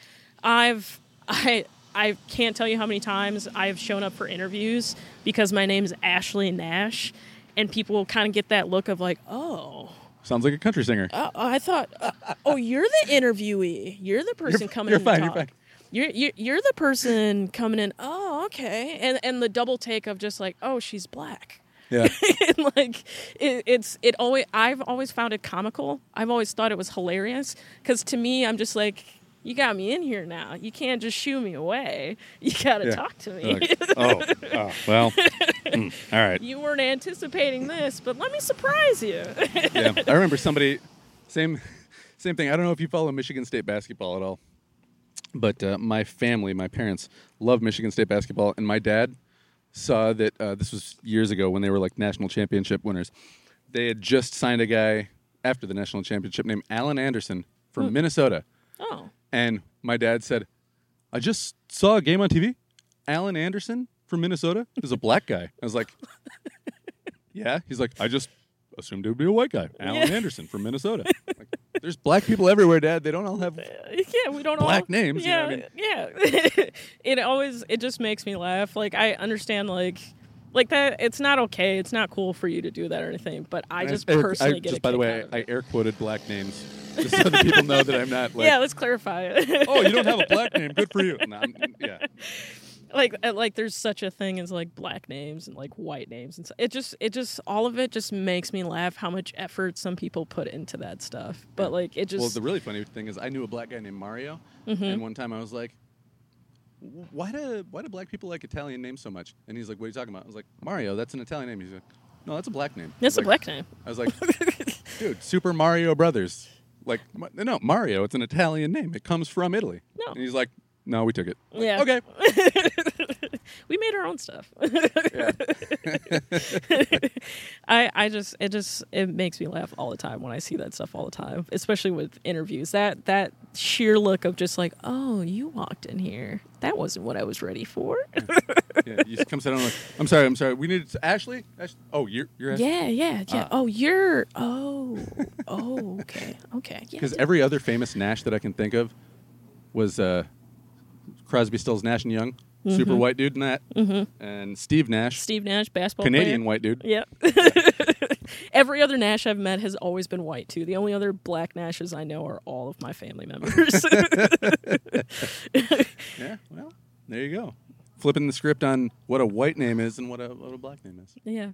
I've I. I can't tell you how many times I've shown up for interviews because my name's Ashley Nash, and people will kind of get that look of like, oh, Sounds like a country singer. uh, I thought, uh, oh, you're the interviewee. You're the person You're- coming you're in fine, to you're fine. You're, you're you're the person coming in. Oh, okay. And and the double take of just like, oh, she's black. yeah. and like it, it's it always I've always found it comical. I've always thought it was hilarious because to me, I'm just like. You got me in here now. You can't just shoo me away. You got to Yeah. talk to me. Like, oh, oh, well. mm, all right. you weren't anticipating this, but let me surprise you. yeah, I remember somebody, same, same thing. I don't know if you follow Michigan State basketball at all, but uh, my family, my parents, love Michigan State basketball, and my dad saw that uh, this was years ago when they were like national championship winners. They had just signed a guy after the national championship named Alan Anderson from Minnesota, oh, and my dad said, "I just saw a game on TV. Alan Anderson from Minnesota is a black guy." I was like, "Yeah." He's like, "I just assumed it would be a white guy, Alan Yeah. Anderson from Minnesota." Like, There's black people everywhere, Dad. They don't all have. yeah, we don't Black all, names, you know Yeah, what yeah. it always it just makes me laugh. Like I understand like like that. It's not okay. It's not cool for you to do that or anything. But I just I- personally I, get just by the way, I air quoted black names just so that people know that I'm not like. yeah, let's clarify it. Oh, you don't have a black name. Good for you. No, yeah. like uh, like there's such a thing as like black names and like white names and so it just it just all of it just makes me laugh how much effort some people put into that stuff. But like it just Well, the really funny thing is, I knew a black guy named Mario, Mm-hmm. and one time I was like, "Why do why do black people like Italian names so much?" And he's like, "What are you talking about?" I was like, "Mario, that's an Italian name." He's like, "No, that's a black name." That's a like- black name. I was like, "Dude, Super Mario Brothers, like, no, Mario, it's an Italian name. It comes from Italy." No. and he's like, "No, we took it." I'm like, Yeah. okay. we made our own stuff. I I just it just it makes me laugh all the time when I see that stuff all the time, especially with interviews. That that sheer look of just like, oh, you walked in here. That wasn't what I was ready for. Yeah, you come sit down. Like, I'm sorry, I'm sorry. We needed Ashley. Ash- oh, you're you're Ashley. yeah, yeah, yeah. oh, you're oh oh okay okay yeah. Because every other famous Nash that I can think of was uh, Crosby, Stills, Nash and Young, super white dude in that, mm-hmm. and Steve Nash, Steve Nash, basketball Canadian player. white dude. Yep. Every other Nash I've met has always been white too. The only other black Nashes I know are all of my family members. Yeah, well, there you go. Flipping the script on what a white name is and what a what a black name is. yeah.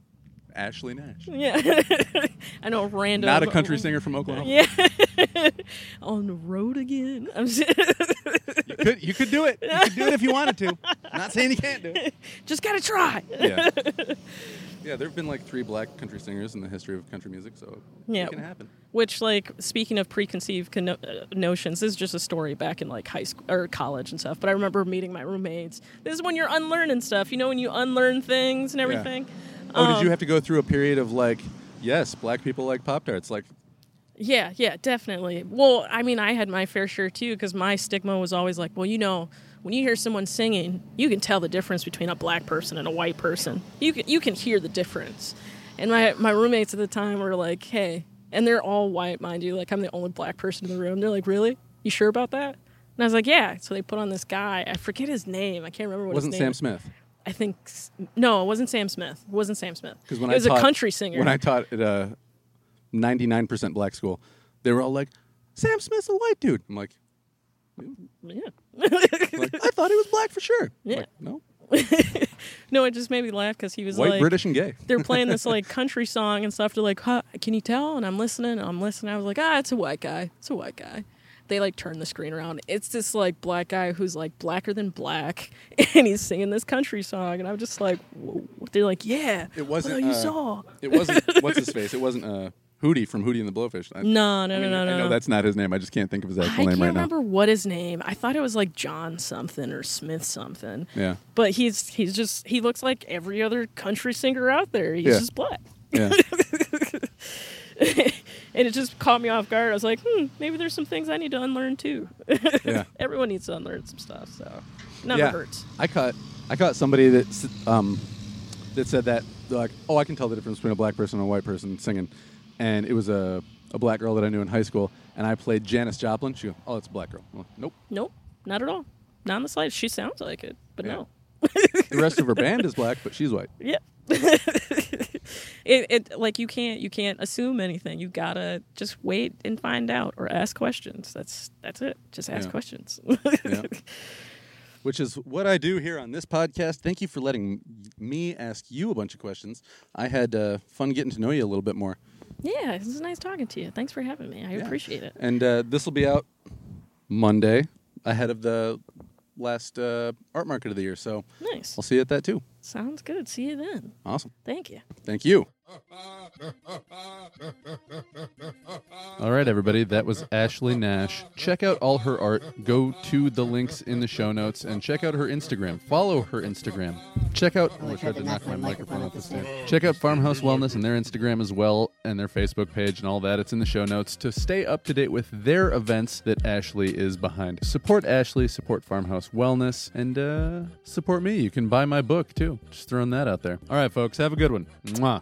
Ashley Nash, Yeah. I know a random not a country singer from Oklahoma. Yeah. On the road again. I'm could you could do it. You could do it if you wanted to. I'm Not saying you can't do it. just gotta try. Yeah. Yeah, there have been like three black country singers in the history of country music, so Yeah. it can happen. Which, like, speaking of preconceived conno- uh, notions, this is just a story back in like high school or college and stuff. But I remember meeting my roommates. This is when you're unlearning stuff. You know, when you unlearn things and everything. Oh, did Um, you have to go through a period of like, yes, black people like Pop Tarts? Like, Yeah, yeah, definitely. Well, I mean, I had my fair share too because my stigma was always like, well, you know, when you hear someone singing, you can tell the difference between a black person and a white person. You can you can hear the difference. And my my roommates at the time were like, hey, and they're all white, mind you. Like I'm the only black person in the room. They're like, really? You sure about that? And I was like, yeah. So they put on this guy. I forget his name. I can't remember what wasn't his name. Sam. Smith? I think no, it wasn't Sam Smith. It wasn't Sam Smith. Because when it I was taught, a country singer. When I taught at a 99% black school, they were all like, Sam Smith's a white dude. I'm like, yeah. like I thought he was black for sure. Yeah. Like, no, no, it just made me laugh because he was white, like, British, and gay. they're playing this like country song and stuff. They're like, huh, "Can you tell?" And I'm listening. And I'm listening. I was like, "Ah, it's a white guy. It's a white guy." They like turn the screen around. It's this like black guy who's like blacker than black, and he's singing this country song. And I'm just like, Whoa. they're like, "Yeah, It wasn't. Oh, you uh, saw." It wasn't. what's his face? It wasn't uh, Hootie from Hootie and the Blowfish. I, No, no, I mean, no, no, I know no. that's not his name. I just can't think of his actual name right now. I can't remember what his name. I thought it was like John something or Smith something. Yeah. But he's he's just he looks like every other country singer out there. He's Yeah. just black. Yeah. and it just caught me off guard. I was like, hmm, maybe there's some things I need to unlearn too. Yeah. Everyone needs to unlearn some stuff, so never yeah. hurts. I caught I caught somebody that um that said that like, oh, I can tell the difference between a black person and a white person singing, and it was a a black girl that I knew in high school, and I played Janis Joplin. She goes, oh, it's a black girl. I'm like, nope. Nope, not at all. Not in the slightest. She sounds like it, but Yeah. no. The rest of her band is black, but she's white. Yeah. it, it like you can't you can't assume anything. You gotta just wait and find out or ask questions. That's that's it. Just ask Yeah. questions. Yeah. Which is what I do here on this podcast. Thank you for letting me ask you a bunch of questions. I had uh, fun getting to know you a little bit more. Yeah, this is nice talking to you. Thanks for having me. I Yeah. appreciate it. And uh, this will be out Monday ahead of the last uh, art market of the year. So Nice. I'll see you at that too. Sounds good. See you then. Awesome. Thank you. Thank you. All right, everybody. That was Ashley Nash. Check out all her art. Go to the links in the show notes and check out her Instagram. Follow her Instagram. Check out. Oh, I tried to knock my microphone off the stand. Check out Farmhouse Wellness and their Instagram as well, and their Facebook page and all that. It's in the show notes to stay up to date with their events that Ashley is behind. Support Ashley, support Farmhouse Wellness, and uh, support me. You can buy my book too. Just throwing that out there. All right, folks. Have a good one. Mwah.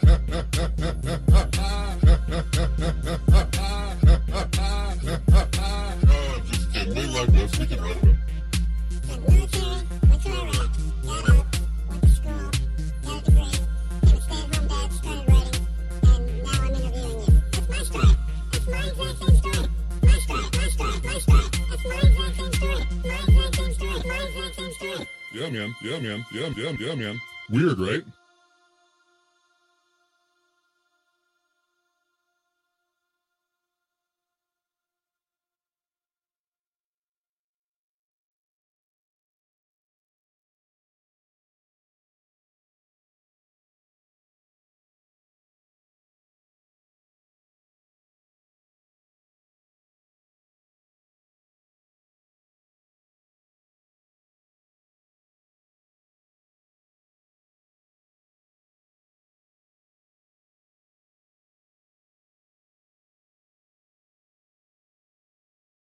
man. Yeah, man. Yeah, yeah, yeah, man. Weird, right?